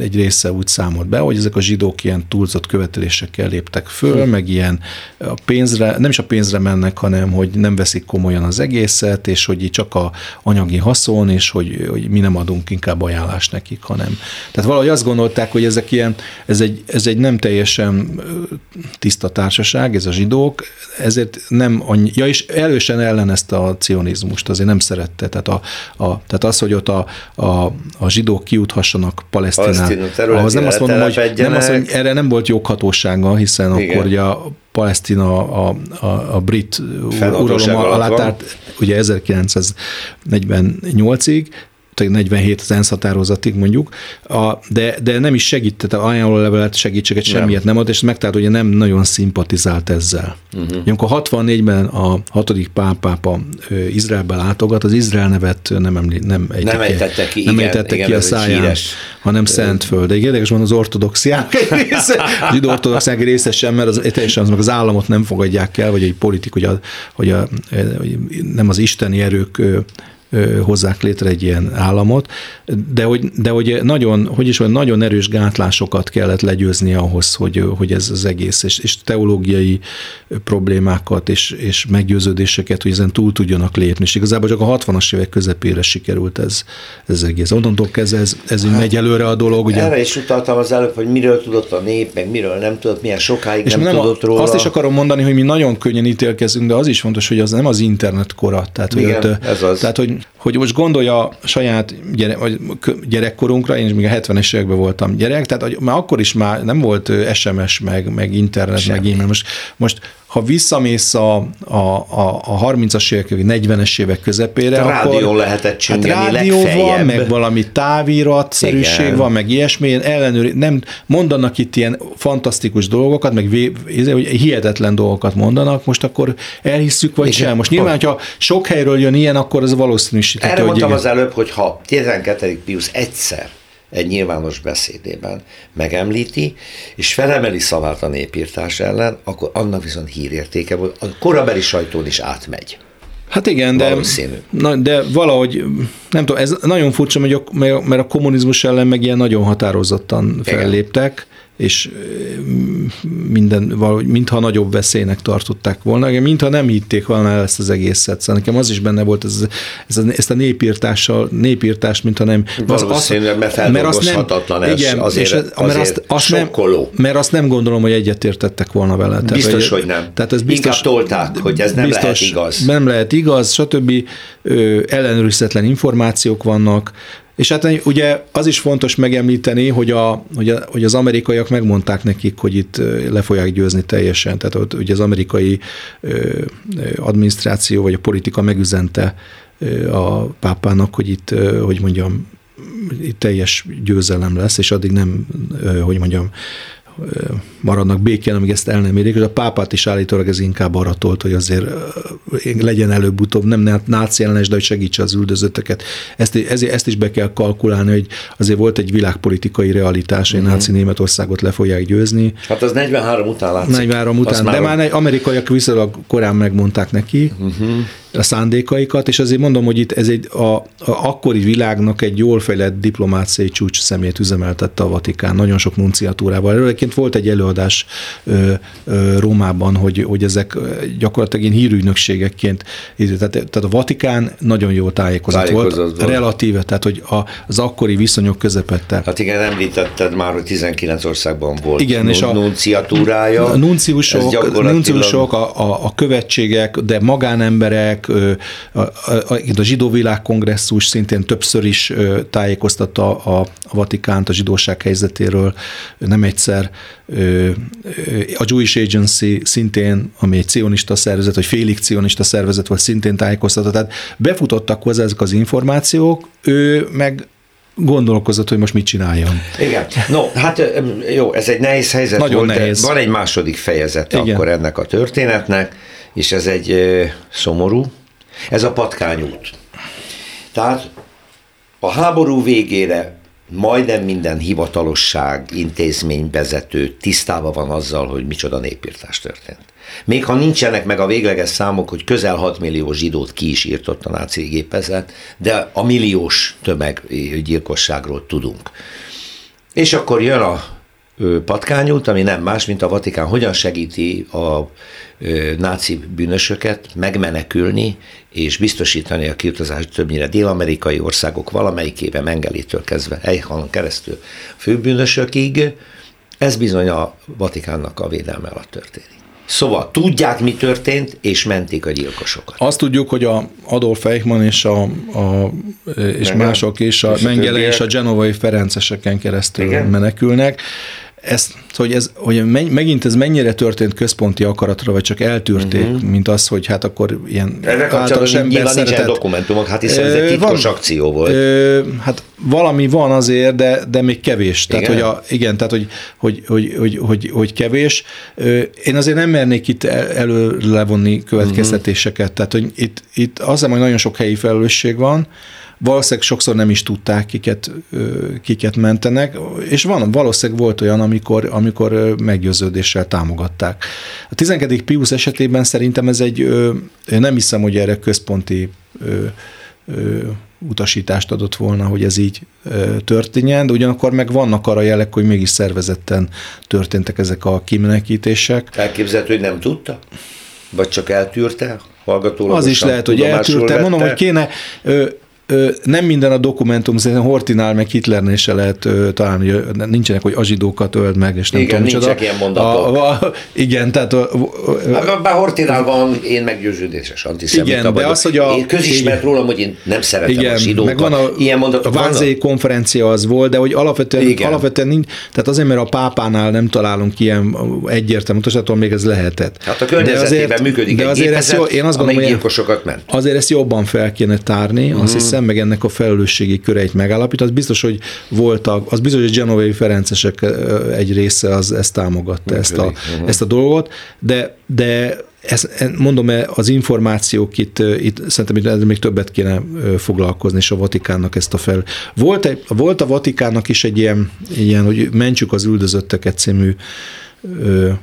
egy része úgy számolt be, hogy ezek a zsidók ilyen túlzott követelésekkel léptek föl, hm. meg ilyen a pénzre, nem is a pénzre mennek, hanem hogy nem veszik komolyan az egészet, és hogy csak a anyagi haszon, és hogy, hogy mi nem adunk inkább ajánlást nekik, hanem. Tehát valahogy azt gondolták, hogy ezek ilyen, ez egy, ez egy nem teljesen tiszta társaság, ez a zsidók, ezért nem annyi, ja és elősen ellenezte a cionizmust, azért nem szerette, tehát, a, a, tehát az, hogy ott a, a, a zsidók kiuthassanak Palesztinát, ahhoz nem azt mondom, hogy, nem azt, hogy erre nem volt joghatósága, hiszen Igen. akkor ugye a Palesztina a, a, a brit uralom alá tárt, ugye 1948-ig, 47 az ENSZ határozatig mondjuk, a, de, de nem is segített, ajánló levelet segítséget semmiet nem, nem ad, és megtalált, hogy nem nagyon szimpatizált ezzel. Uh-huh. Amikor 64-ben a hatodik pápápa Izraelbe látogat, az Izrael nevet nem, említ, nem, ejtette, nem ejtette ki, nem igen, ejtette igen, ki a száján, híres. hanem Szentföld. De érdekes van az ortodoxiák része, az zsidó ortodoxiák része sem, mert az, teljesen az, az államot nem fogadják el, vagy egy politik, hogy, a, hogy, a, hogy nem az isteni erők hozzák létre egy ilyen államot, de hogy, de hogy nagyon, hogy is, hogy nagyon erős gátlásokat kellett legyőzni ahhoz, hogy, hogy ez az egész, és, és teológiai problémákat és, és meggyőződéseket, hogy ezen túl tudjanak lépni. És igazából csak a 60-as évek közepére sikerült ez, ez egész. Onnantól kezdve ez, ez hát, megy előre a dolog. Ugye? Erre is utaltam az előbb, hogy miről tudott a nép, meg miről nem tudott, milyen sokáig és nem, nem tudott róla. Azt is akarom mondani, hogy mi nagyon könnyen ítélkezünk, de az is fontos, hogy az nem az internet kora. Tehát, Igen, hogy ott, ez az. Tehát, hogy hogy most gondolja a saját gyere, vagy gyerekkorunkra, én is még a 70-es években voltam gyerek, tehát már akkor is már nem volt SMS, meg, meg internet, Semmi. meg e-mail. Most, most ha visszamész a, a, a, a 30-as évek, 40-es évek közepére, a rádió akkor, lehetett csüngeni hát rádió legfeljebb. van, meg valami távíratszerűség Igen. van, meg ilyesmi, ellenőri, nem mondanak itt ilyen fantasztikus dolgokat, meg vé, hogy hihetetlen dolgokat mondanak, most akkor elhisszük, vagy Igen. sem. Most nyilván, hogyha sok helyről jön ilyen, akkor ez valószínűsíthető. Erre mondtam az előbb, hogy ha 12. Pius egyszer egy nyilvános beszédében megemlíti, és felemeli szavát a népírtás ellen, akkor annak viszont hírértéke volt, a korabeli sajtón is átmegy. Hát igen, de, na, de valahogy, nem tudom, ez nagyon furcsa, mert a kommunizmus ellen meg ilyen nagyon határozottan felléptek. Igen és minden, valahogy, mintha nagyobb veszélynek tartották volna, mintha nem hitték volna el ezt az egészet. Szóval nekem az is benne volt, ez, ez a, ezt a népírtással, népírtást, mintha nem... Valószínűleg, mert feldolgozhatatlan ez, igen, azért, és ez, azért mert azt, azt nem, mert azt nem gondolom, hogy egyetértettek volna vele. Tehát, biztos, hogy, hogy nem. Tehát ez biztos, Inkább tolták, hogy ez nem biztos, lehet igaz. Nem lehet igaz, stb. Ö, ellenőrizhetetlen információk vannak, És hát ugye az is fontos megemlíteni, hogy, a, hogy, a, hogy az amerikaiak megmondták nekik, hogy itt le fogják győzni teljesen. Tehát ott ugye az amerikai adminisztráció vagy a politika megüzente a pápának, hogy itt, hogy mondjam, itt teljes győzelem lesz, és addig nem, hogy mondjam, maradnak békén, amíg ezt el nem érik, és a pápát is állítólag ez inkább arra tolt, hogy azért legyen előbb-utóbb, nem náci ellenes, de hogy segítse az üldözötteket. Ezt, ezért, ezt is be kell kalkulálni, hogy azért volt egy világpolitikai realitás, hogy uh-huh. náci Németországot le fogják győzni. Hát az 43 után látszik. 43 után, de már, már amerikaiak viszonylag korán megmondták neki, uh-huh a szándékaikat, és azért mondom, hogy itt ez egy a, a akkori világnak egy jól fejlett diplomáciai csúcs szemét üzemeltette a Vatikán, nagyon sok nunciatúrával. Egyébként volt egy előadás ö, ö, Rómában, hogy, hogy ezek gyakorlatilag ilyen hírügynökségekként, tehát, tehát a Vatikán nagyon jól tájékozott, tájékozott volt, volt, relatíve, tehát hogy a, az akkori viszonyok közepette. Hát igen, említetted már, hogy 19 országban volt igen, és a nunciatúrája. A nunciusok, nunciusok a, a, a követségek, de magánemberek, a, zsidó világkongresszus szintén többször is tájékoztatta a, Vatikánt a zsidóság helyzetéről, nem egyszer. A Jewish Agency szintén, ami egy cionista szervezet, vagy félig cionista szervezet volt, szintén tájékoztatott. Tehát befutottak hozzá ezek az információk, ő meg gondolkozott, hogy most mit csináljon. Igen. No, hát jó, ez egy nehéz helyzet Nagyon volt, nehéz. van egy második fejezete Igen. akkor ennek a történetnek, és ez egy szomorú, ez a patkányút. Tehát a háború végére majdnem minden hivatalosság, intézményvezető tisztában van azzal, hogy micsoda népírtás történt. Még ha nincsenek meg a végleges számok, hogy közel 6 millió zsidót ki is írtott a náci gépezet, de a milliós tömeggyilkosságról tudunk. És akkor jön a patkányút, ami nem más, mint a Vatikán hogyan segíti a náci bűnösöket megmenekülni és biztosítani a kiutazást többnyire dél-amerikai országok valamelyikében Mengelétől kezdve Eichhalon keresztül főbűnösökig, ez bizony a Vatikánnak a védelme alatt történik. Szóval tudják, mi történt, és mentik a gyilkosokat. Azt tudjuk, hogy a Adolf Eichmann és, a, a, és mások is, a Mengele és a genovai ferenceseken keresztül Igen. menekülnek ezt, hogy, ez, hogy megint ez mennyire történt központi akaratra, vagy csak eltűrték, uh-huh. mint az, hogy hát akkor ilyen Ezzel általános ember szeretett. dokumentumok, hát hiszen ez egy titkos van, akció volt. Ö, hát valami van azért, de, de még kevés. Tehát, igen? Hogy a, igen, tehát, hogy, hogy, hogy, hogy, hogy, hogy kevés. Én azért nem mernék itt elő levonni következtetéseket. Uh-huh. Tehát, hogy itt, itt hiszem, hogy nagyon sok helyi felelősség van, valószínűleg sokszor nem is tudták, kiket, kiket mentenek, és van, valószínűleg volt olyan, amikor, amikor meggyőződéssel támogatták. A 12. Pius esetében szerintem ez egy, nem hiszem, hogy erre központi utasítást adott volna, hogy ez így történjen, de ugyanakkor meg vannak arra jelek, hogy mégis szervezetten történtek ezek a kimenekítések. Elképzelhető, hogy nem tudta? Vagy csak eltűrte? Az is lehet, hogy eltűrte. Mondom, hogy kéne, nem minden a dokumentum, szerintem Hortinál meg Hitlernél se lehet találni, hogy nincsenek, hogy azsidókat öld meg, és nem igen, tudom, nincsenek ilyen mondatok. A, a, igen, tehát... A, a, bár Hortinál van, én meggyőződéses antiszemita igen, vagyok. de az, hogy a... Én közismert rólam, hogy én nem szeretem igen, a zsidókat. Meg van a, ilyen mondatok a Vázé konferencia az volt, de hogy alapvetően, igen. alapvetően nincs, tehát azért, mert a pápánál nem találunk ilyen egyértelmű utasától, még ez lehetett. Hát a környezetében működik de egy azért gépezet, jó, én azt gondolom, hogy. Azért ezt jobban fel kéne tárni, azt mhm. hiszem, hiszem, meg ennek a felelősségi köreit megállapít, az biztos, hogy voltak, az biztos, hogy genovai ferencesek egy része az ezt támogatta, ezt a, uh-huh. ezt a dolgot, de, de ez, mondom, az információk itt, itt szerintem még többet kéne foglalkozni, és a Vatikánnak ezt a fel. Volt, egy, volt a Vatikánnak is egy ilyen, ilyen, hogy mentsük az üldözötteket című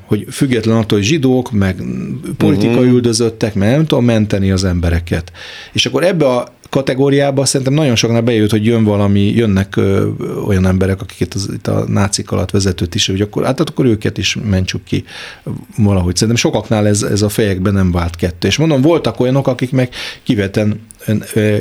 hogy független attól, hogy zsidók, meg politikai uh-huh. üldözöttek, meg nem tudom menteni az embereket. És akkor ebbe a kategóriába szerintem nagyon soknál bejött, hogy jön valami, jönnek ö, olyan emberek, akiket az, itt a nácik alatt vezetőt is, hogy akkor, hát akkor őket is mentsük ki valahogy. Szerintem sokaknál ez, ez a fejekben nem vált kettő. És mondom, voltak olyanok, akik meg kiveten ö,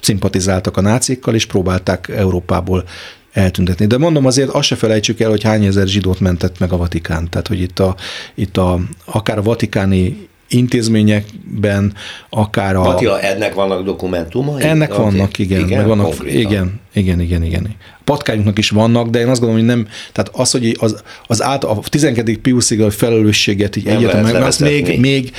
szimpatizáltak a nácikkal, és próbálták Európából eltüntetni. De mondom azért, azt se felejtsük el, hogy hány ezer zsidót mentett meg a Vatikán. Tehát, hogy itt, a, itt a, akár a vatikáni intézményekben, akár a... Attila, ennek vannak dokumentumai? Ennek vannak, igen. Igen, vannak, igen, Igen, igen, igen. Patkányunknak is vannak, de én azt gondolom, hogy nem, tehát az, hogy az, az át, a 12. Piuszig a felelősséget így egyáltalán meg, azt még, még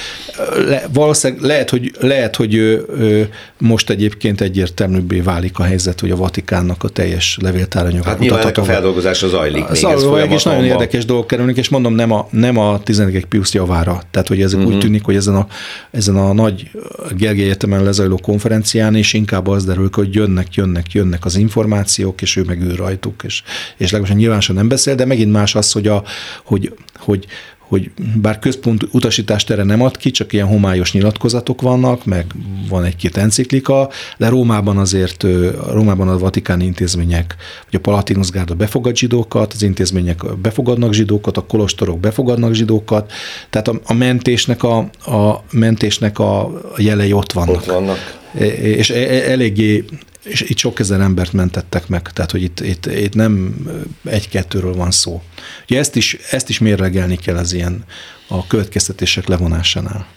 le, valószínűleg lehet, hogy, lehet, hogy ö, ö, most egyébként egyértelműbbé válik a helyzet, hogy a Vatikánnak a teljes levéltáranyagot Hát nyilván a feldolgozása zajlik. Zajlik, és nagyon érdekes dolgok kerülnek, és mondom, nem a, nem a 11. Piusz javára. Tehát, hogy ezek uh-huh. úgy mhm. tűnik, hogy ezen a, ezen a nagy Gergely Egyetemen lezajló konferencián, és inkább az derül, hogy jönnek, jönnek, jönnek az információk, és ő meg ő rajtuk, és, és legalábbis nyilvánosan nem beszél, de megint más az, hogy, a, hogy, hogy, hogy bár központ utasítást erre nem ad ki, csak ilyen homályos nyilatkozatok vannak, meg van egy-két enciklika, de Rómában azért, Rómában a vatikáni intézmények, vagy a Palatinus Gárda befogad zsidókat, az intézmények befogadnak zsidókat, a kolostorok befogadnak zsidókat, tehát a, a mentésnek a, a mentésnek a jelei ott vannak. Ott vannak. És e, e, eléggé és itt sok ezer embert mentettek meg, tehát hogy itt, itt, itt nem egy-kettőről van szó. Ugye ezt is, ezt is mérlegelni kell az ilyen a következtetések levonásánál.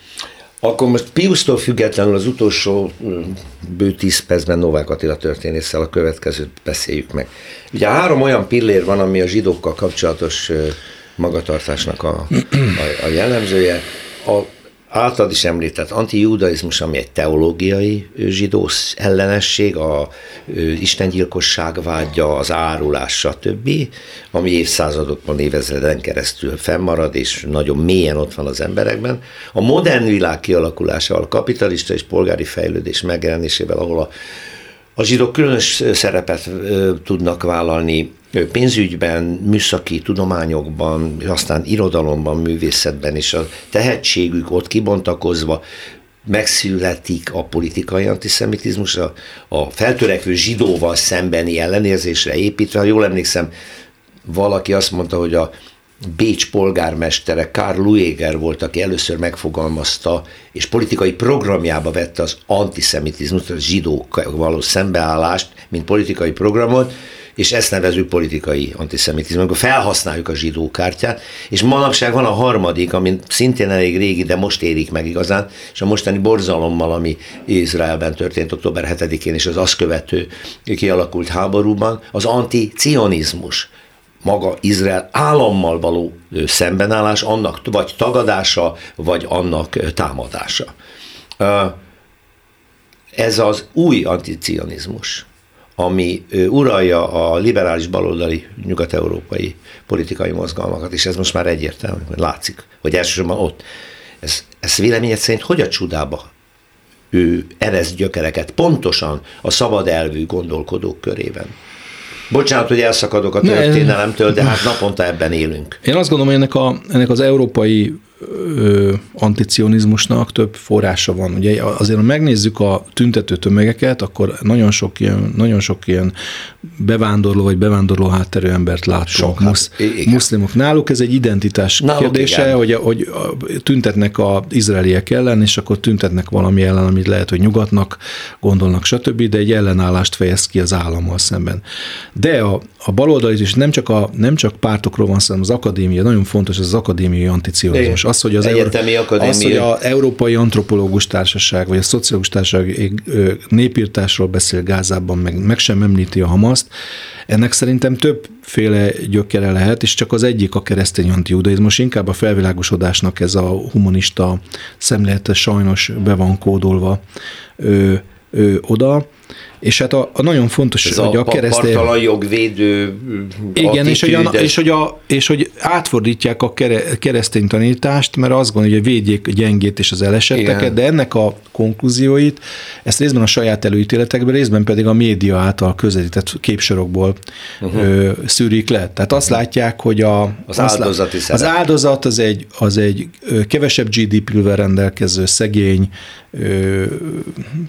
Akkor most Piusztól függetlenül az utolsó bő tíz percben Novák Attila történésszel a következőt beszéljük meg. Ugye három olyan pillér van, ami a zsidókkal kapcsolatos magatartásnak a, a, a jellemzője. A általad is említett antijudaizmus, ami egy teológiai zsidó ellenesség, a istengyilkosság vágya, az árulás, stb., ami évszázadokban, évezreden keresztül fennmarad, és nagyon mélyen ott van az emberekben. A modern világ kialakulásával, a kapitalista és polgári fejlődés megjelenésével, ahol a a zsidók különös szerepet tudnak vállalni pénzügyben, műszaki tudományokban, aztán irodalomban, művészetben, és a tehetségük ott kibontakozva megszületik a politikai antiszemitizmus, a, a feltörekvő zsidóval szembeni ellenérzésre építve. Ha jól emlékszem, valaki azt mondta, hogy a Bécs polgármestere Karl Lueger volt, aki először megfogalmazta, és politikai programjába vette az antiszemitizmus, a zsidók való szembeállást, mint politikai programot, és ezt nevezük politikai antiszemitizmus, amikor felhasználjuk a zsidó kártyát, és manapság van a harmadik, ami szintén elég régi, de most érik meg igazán, és a mostani borzalommal, ami Izraelben történt október 7-én, és az azt követő kialakult háborúban, az anticionizmus maga Izrael állammal való szembenállás, annak vagy tagadása, vagy annak támadása. Ez az új anticionizmus, ami uralja a liberális baloldali nyugat-európai politikai mozgalmakat, és ez most már egyértelmű, látszik, hogy elsősorban ott. Ez, ez véleményed szerint hogy a csudába ő ereszt gyökereket pontosan a szabad elvű gondolkodók körében? Bocsánat, hogy elszakadok a történelemtől, de hát naponta ebben élünk. Én azt gondolom, hogy ennek, a, ennek az európai ö, anticionizmusnak több forrása van. Ugye azért, ha megnézzük a tüntető tömegeket, akkor nagyon sok ilyen, nagyon sok ilyen bevándorló vagy bevándorló hátterű embert látunk. Sok, Musz, hát, muszlimok. Náluk ez egy identitás Náluk kérdése, igen. hogy, hogy tüntetnek az izraeliek ellen, és akkor tüntetnek valami ellen, amit lehet, hogy nyugatnak gondolnak, stb., de egy ellenállást fejez ki az állammal szemben. De a, a baloldal is nem csak, a, nem csak pártokról van szó, hanem az akadémia, nagyon fontos az akadémiai anticionizmus. Az, hogy az, Egyetemi Euró, az, hogy a Európai Antropológus Társaság, vagy a Szociológus Társaság népírtásról beszél Gázában, meg, meg sem említi a Hamaszt, ennek szerintem többféle gyökere lehet, és csak az egyik a keresztény antijudaizmus, inkább a felvilágosodásnak ez a humanista szemlélete sajnos be van kódolva ö, ö, oda, és hát a, a nagyon fontos, Ez hogy a, a keresztény... a jogvédő Igen, és hogy, a, és, hogy a, és hogy átfordítják a keresztény tanítást, mert azt gondolja, hogy védjék a gyengét és az elesetteket, Igen. de ennek a konklúzióit, ezt részben a saját előítéletekben, részben pedig a média által közelített képsorokból uh-huh. ö, szűrik le. Tehát azt látják, hogy a, az, áldozati az áldozat az egy, az egy kevesebb GDP-vel rendelkező, szegény, ö,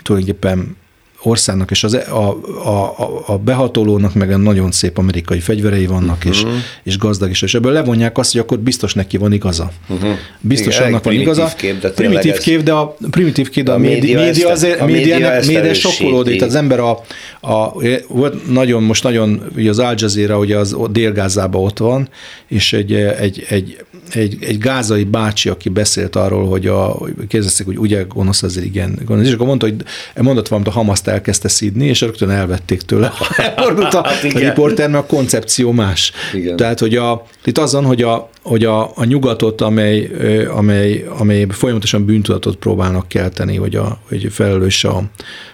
tulajdonképpen országnak és az, e- a, a, a behatolónak meg nagyon szép amerikai fegyverei vannak, uh-huh. és, mhm. és gazdag is, és ebből levonják azt, hogy akkor biztos neki van igaza. Uh-huh. Biztos Igen, annak van igaza. Kép, de primitív kép, de a primitív kép, de a, a média, média, azért, a média, média, média sokkolódik. Az ember a, a, volt nagyon, most nagyon, ugye az Al Jazeera, ugye az Délgázába ott van, és egy, egy, egy egy, egy gázai bácsi, aki beszélt arról, hogy a, kérdezték, hogy ugye gonosz, azért igen, gonosz, és akkor mondta, hogy mondott valamit, a Hamaszt elkezdte szídni, és rögtön elvették tőle. [laughs] Elfordult a, hát a riporter, mert a koncepció más. Igen. Tehát, hogy a, itt azon, hogy a, hogy a, a nyugatot, amely, amely, amely folyamatosan bűntudatot próbálnak kelteni, hogy, a, hogy felelős a,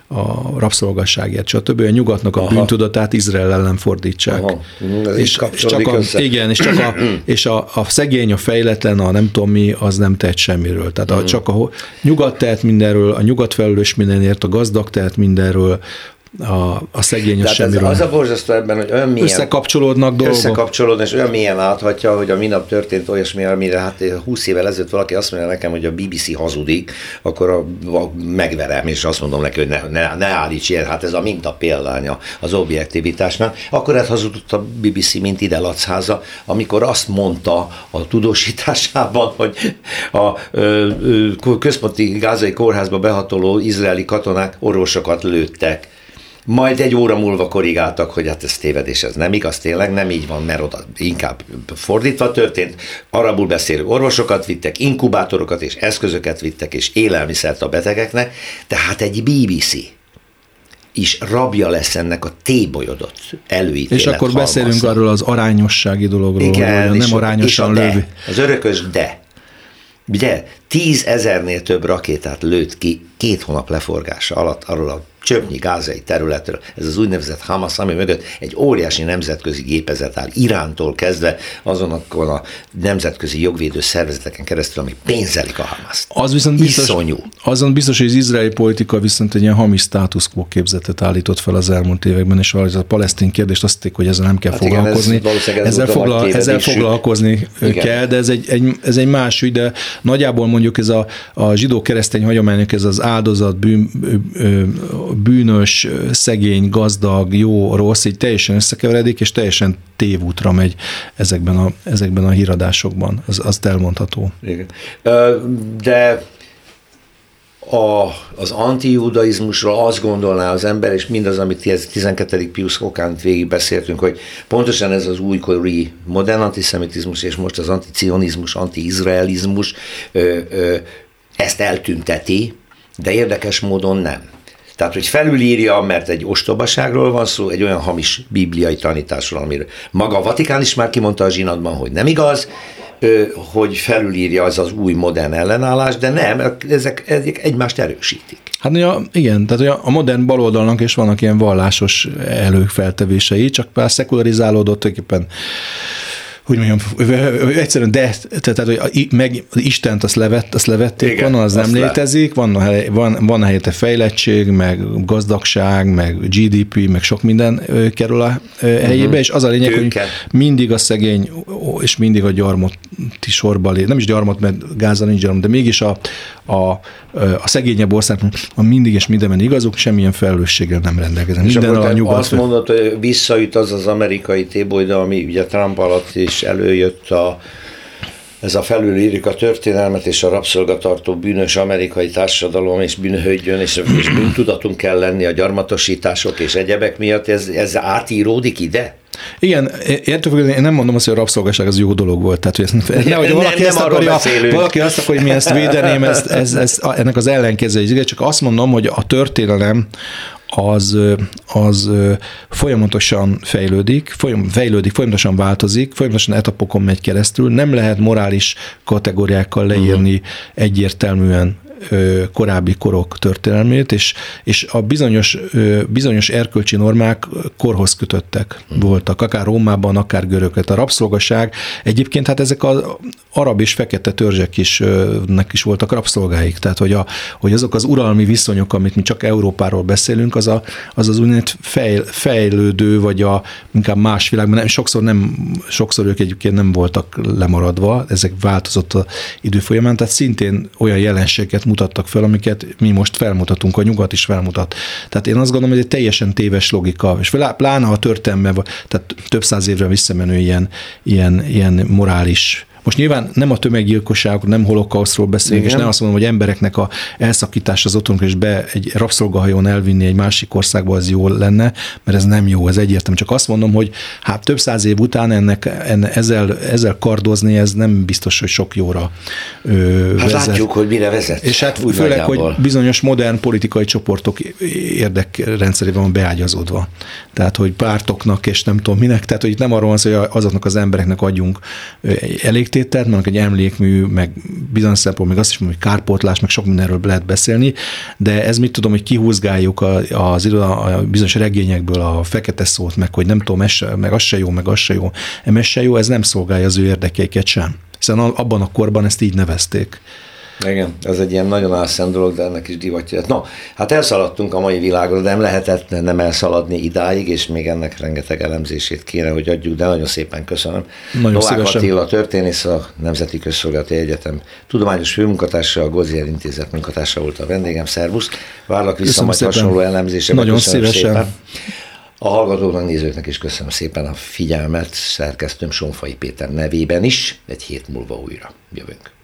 a rabszolgasságért, stb. A nyugatnak a Aha. bűntudatát Izrael ellen fordítsák. Aha. És, és csak a, igen, és csak a, [clears throat] és a, a szegény, a fejletlen, a nem tudom mi, az nem tehet semmiről. Tehát a, csak a nyugat tehet mindenről, a nyugat felelős mindenért, a gazdag tehet mindenről, a, a szegény az semmiről. Az a borzasztó ebben, hogy olyan milyen... Összekapcsolódnak dolgok. Összekapcsolódnak, és olyan milyen láthatja, hogy a minap történt olyasmi, amire hát 20 évvel ezelőtt valaki azt mondja nekem, hogy a BBC hazudik, akkor a, a, megverem, és azt mondom neki, hogy ne, ne, ne állíts ilyen, hát ez a minta példánya az objektivitásnál. Akkor ez hazudott a BBC, mint ide Lacháza, amikor azt mondta a tudósításában, hogy a ö, ö, központi gázai kórházba behatoló izraeli katonák orvosokat lőttek majd egy óra múlva korrigáltak, hogy hát ez tévedés, ez nem igaz, tényleg nem így van, mert oda inkább fordítva történt. Arabul beszélő orvosokat vittek, inkubátorokat és eszközöket vittek, és élelmiszert a betegeknek, tehát egy BBC is rabja lesz ennek a tébolyodott előítélet És akkor halmazza. beszélünk arról az arányossági dologról, Igen, hogy nem arányosan lővi. Az örökös de. Ugye, tízezernél több rakétát lőtt ki két hónap leforgása alatt arról a csöpnyi gázai területről, ez az úgynevezett Hamas, ami mögött egy óriási nemzetközi gépezet áll, Irántól kezdve azonokon a nemzetközi jogvédő szervezeteken keresztül, ami pénzelik a Hamaszt. Az viszont biztos, Iszonyú. Azon biztos, hogy az izraeli politika viszont egy ilyen hamis status quo képzetet állított fel az elmúlt években, és a palesztin kérdést azt hitték, hogy ezzel nem kell hát foglalkozni. Igen, ez, ez ezzel, foglal, ezzel foglalkozni igen. kell, de ez egy, egy, ez egy más ügy, de nagyjából mondjuk ez a, a zsidó-keresztény hagyományok, ez az áldozat, bűn, bűnös, szegény, gazdag, jó, rossz, így teljesen összekeveredik, és teljesen tévútra megy ezekben a, ezekben a híradásokban. Az, azt elmondható. Igen. De a, az antijudaizmusról azt gondolná az ember, és mindaz, amit 12. Pius okán végig beszéltünk, hogy pontosan ez az újkori modern antiszemitizmus, és most az anticionizmus, antiizraelizmus ezt eltünteti, de érdekes módon nem. Tehát, hogy felülírja, mert egy ostobaságról van szó, egy olyan hamis bibliai tanításról, amiről maga a Vatikán is már kimondta a zsinatban, hogy nem igaz, hogy felülírja az az új modern ellenállás, de nem, ezek, ezek egymást erősítik. Hát ja, igen, tehát a modern baloldalnak is vannak ilyen vallásos előfeltevései, csak már szekularizálódott tulajdonképpen hogy mondjam, egyszerűen de, tehát, hogy meg Istent azt, levett, azt levették, Igen, van, az nem le. létezik, van, van, van helyette fejlettség, meg gazdagság, meg GDP, meg sok minden kerül a helyébe, uh-huh. és az a lényeg, Tőke. hogy mindig a szegény, és mindig a gyarmati sorba lé, nem is gyarmat, mert Gáza nincs gyarmat, de mégis a, a, a szegényebb országban mindig és mindenben igazuk, semmilyen felelősséggel nem rendelkeznek. Minden a nyugat. Azt mondod, hogy visszajut az az amerikai tébolyda, ami ugye Trump alatt is előjött a ez a felülírik a történelmet, és a rabszolgatartó bűnös amerikai társadalom, és bűnhődjön, és, és bűntudatunk kell lenni a gyarmatosítások és egyebek miatt, ez, ez átíródik ide? Igen, értő én nem mondom azt, hogy a rabszolgaság az jó dolog volt. Tehát, hogy ez, nehogy nem, valaki, nem ezt akarja, valaki azt akarja, hogy mi ezt védeném, ez, ez, ez, ennek az ellenkező. Csak azt mondom, hogy a történelem az, az folyamatosan fejlődik, folyam, fejlődik, folyamatosan változik, folyamatosan etapokon megy keresztül, nem lehet morális kategóriákkal leírni uh-huh. egyértelműen korábbi korok történelmét, és, és a bizonyos, bizonyos erkölcsi normák korhoz kötöttek hmm. voltak, akár Rómában, akár görögöket. A rabszolgaság egyébként hát ezek az arab és fekete törzsek is, nek is voltak rabszolgáik, tehát hogy, a, hogy azok az uralmi viszonyok, amit mi csak Európáról beszélünk, az a, az, az úgynevezett fejl, fejlődő, vagy a inkább más világban, nem, sokszor, nem, sokszor ők egyébként nem voltak lemaradva, ezek változott az idő folyamán, tehát szintén olyan jelenségeket mutattak fel, amiket mi most felmutatunk, a nyugat is felmutat. Tehát én azt gondolom, hogy egy teljesen téves logika, és pláne a történelme, tehát több száz évre visszamenő ilyen, ilyen, ilyen morális Most nyilván nem a tömeggyilkosságok, nem holokauszról beszélünk, Igen. és nem azt mondom, hogy embereknek a elszakítás az otthonok és be egy rabszolgahajón elvinni egy másik országba az jó lenne, mert ez nem jó, ez egyértelmű. Csak azt mondom, hogy hát több száz év után ennek, enne, ezzel, ezzel kardozni, ez nem biztos, hogy sok jóra ö, hát vezet. látjuk, hogy mire vezet. És hát Úgy főleg, nagyjából. hogy bizonyos modern politikai csoportok érdekrendszerében van beágyazódva. Tehát, hogy pártoknak és nem tudom minek, tehát, hogy nem arról van szó, hogy azoknak az embereknek adjunk elégtételt, mert egy emlékmű, meg bizonyos szempont, meg azt is mondom, hogy kárpótlás, meg sok mindenről lehet beszélni, de ez mit tudom, hogy kihúzgáljuk az iroda, a bizonyos regényekből a fekete szót, meg hogy nem tudom, meg az se jó, meg az se jó, ez se jó, ez nem szolgálja az ő érdekeiket sem. Hiszen abban a korban ezt így nevezték. Igen, ez egy ilyen nagyon álszent dolog, de ennek is divatja. No, hát elszaladtunk a mai világra, de nem lehetett nem elszaladni idáig, és még ennek rengeteg elemzését kéne, hogy adjuk, de nagyon szépen köszönöm. Nagyon Novák szívesen. Attila, történész, a Nemzeti Közszolgálati Egyetem tudományos főmunkatársa, a Gozier Intézet munkatársa volt a vendégem. Szervusz! Várlak vissza köszönöm majd szépen. hasonló elemzésre. Nagyon szívesen. Szépen. A hallgatóknak, nézőknek is köszönöm szépen a figyelmet, szerkesztőm Sonfai Péter nevében is, egy hét múlva újra jövünk.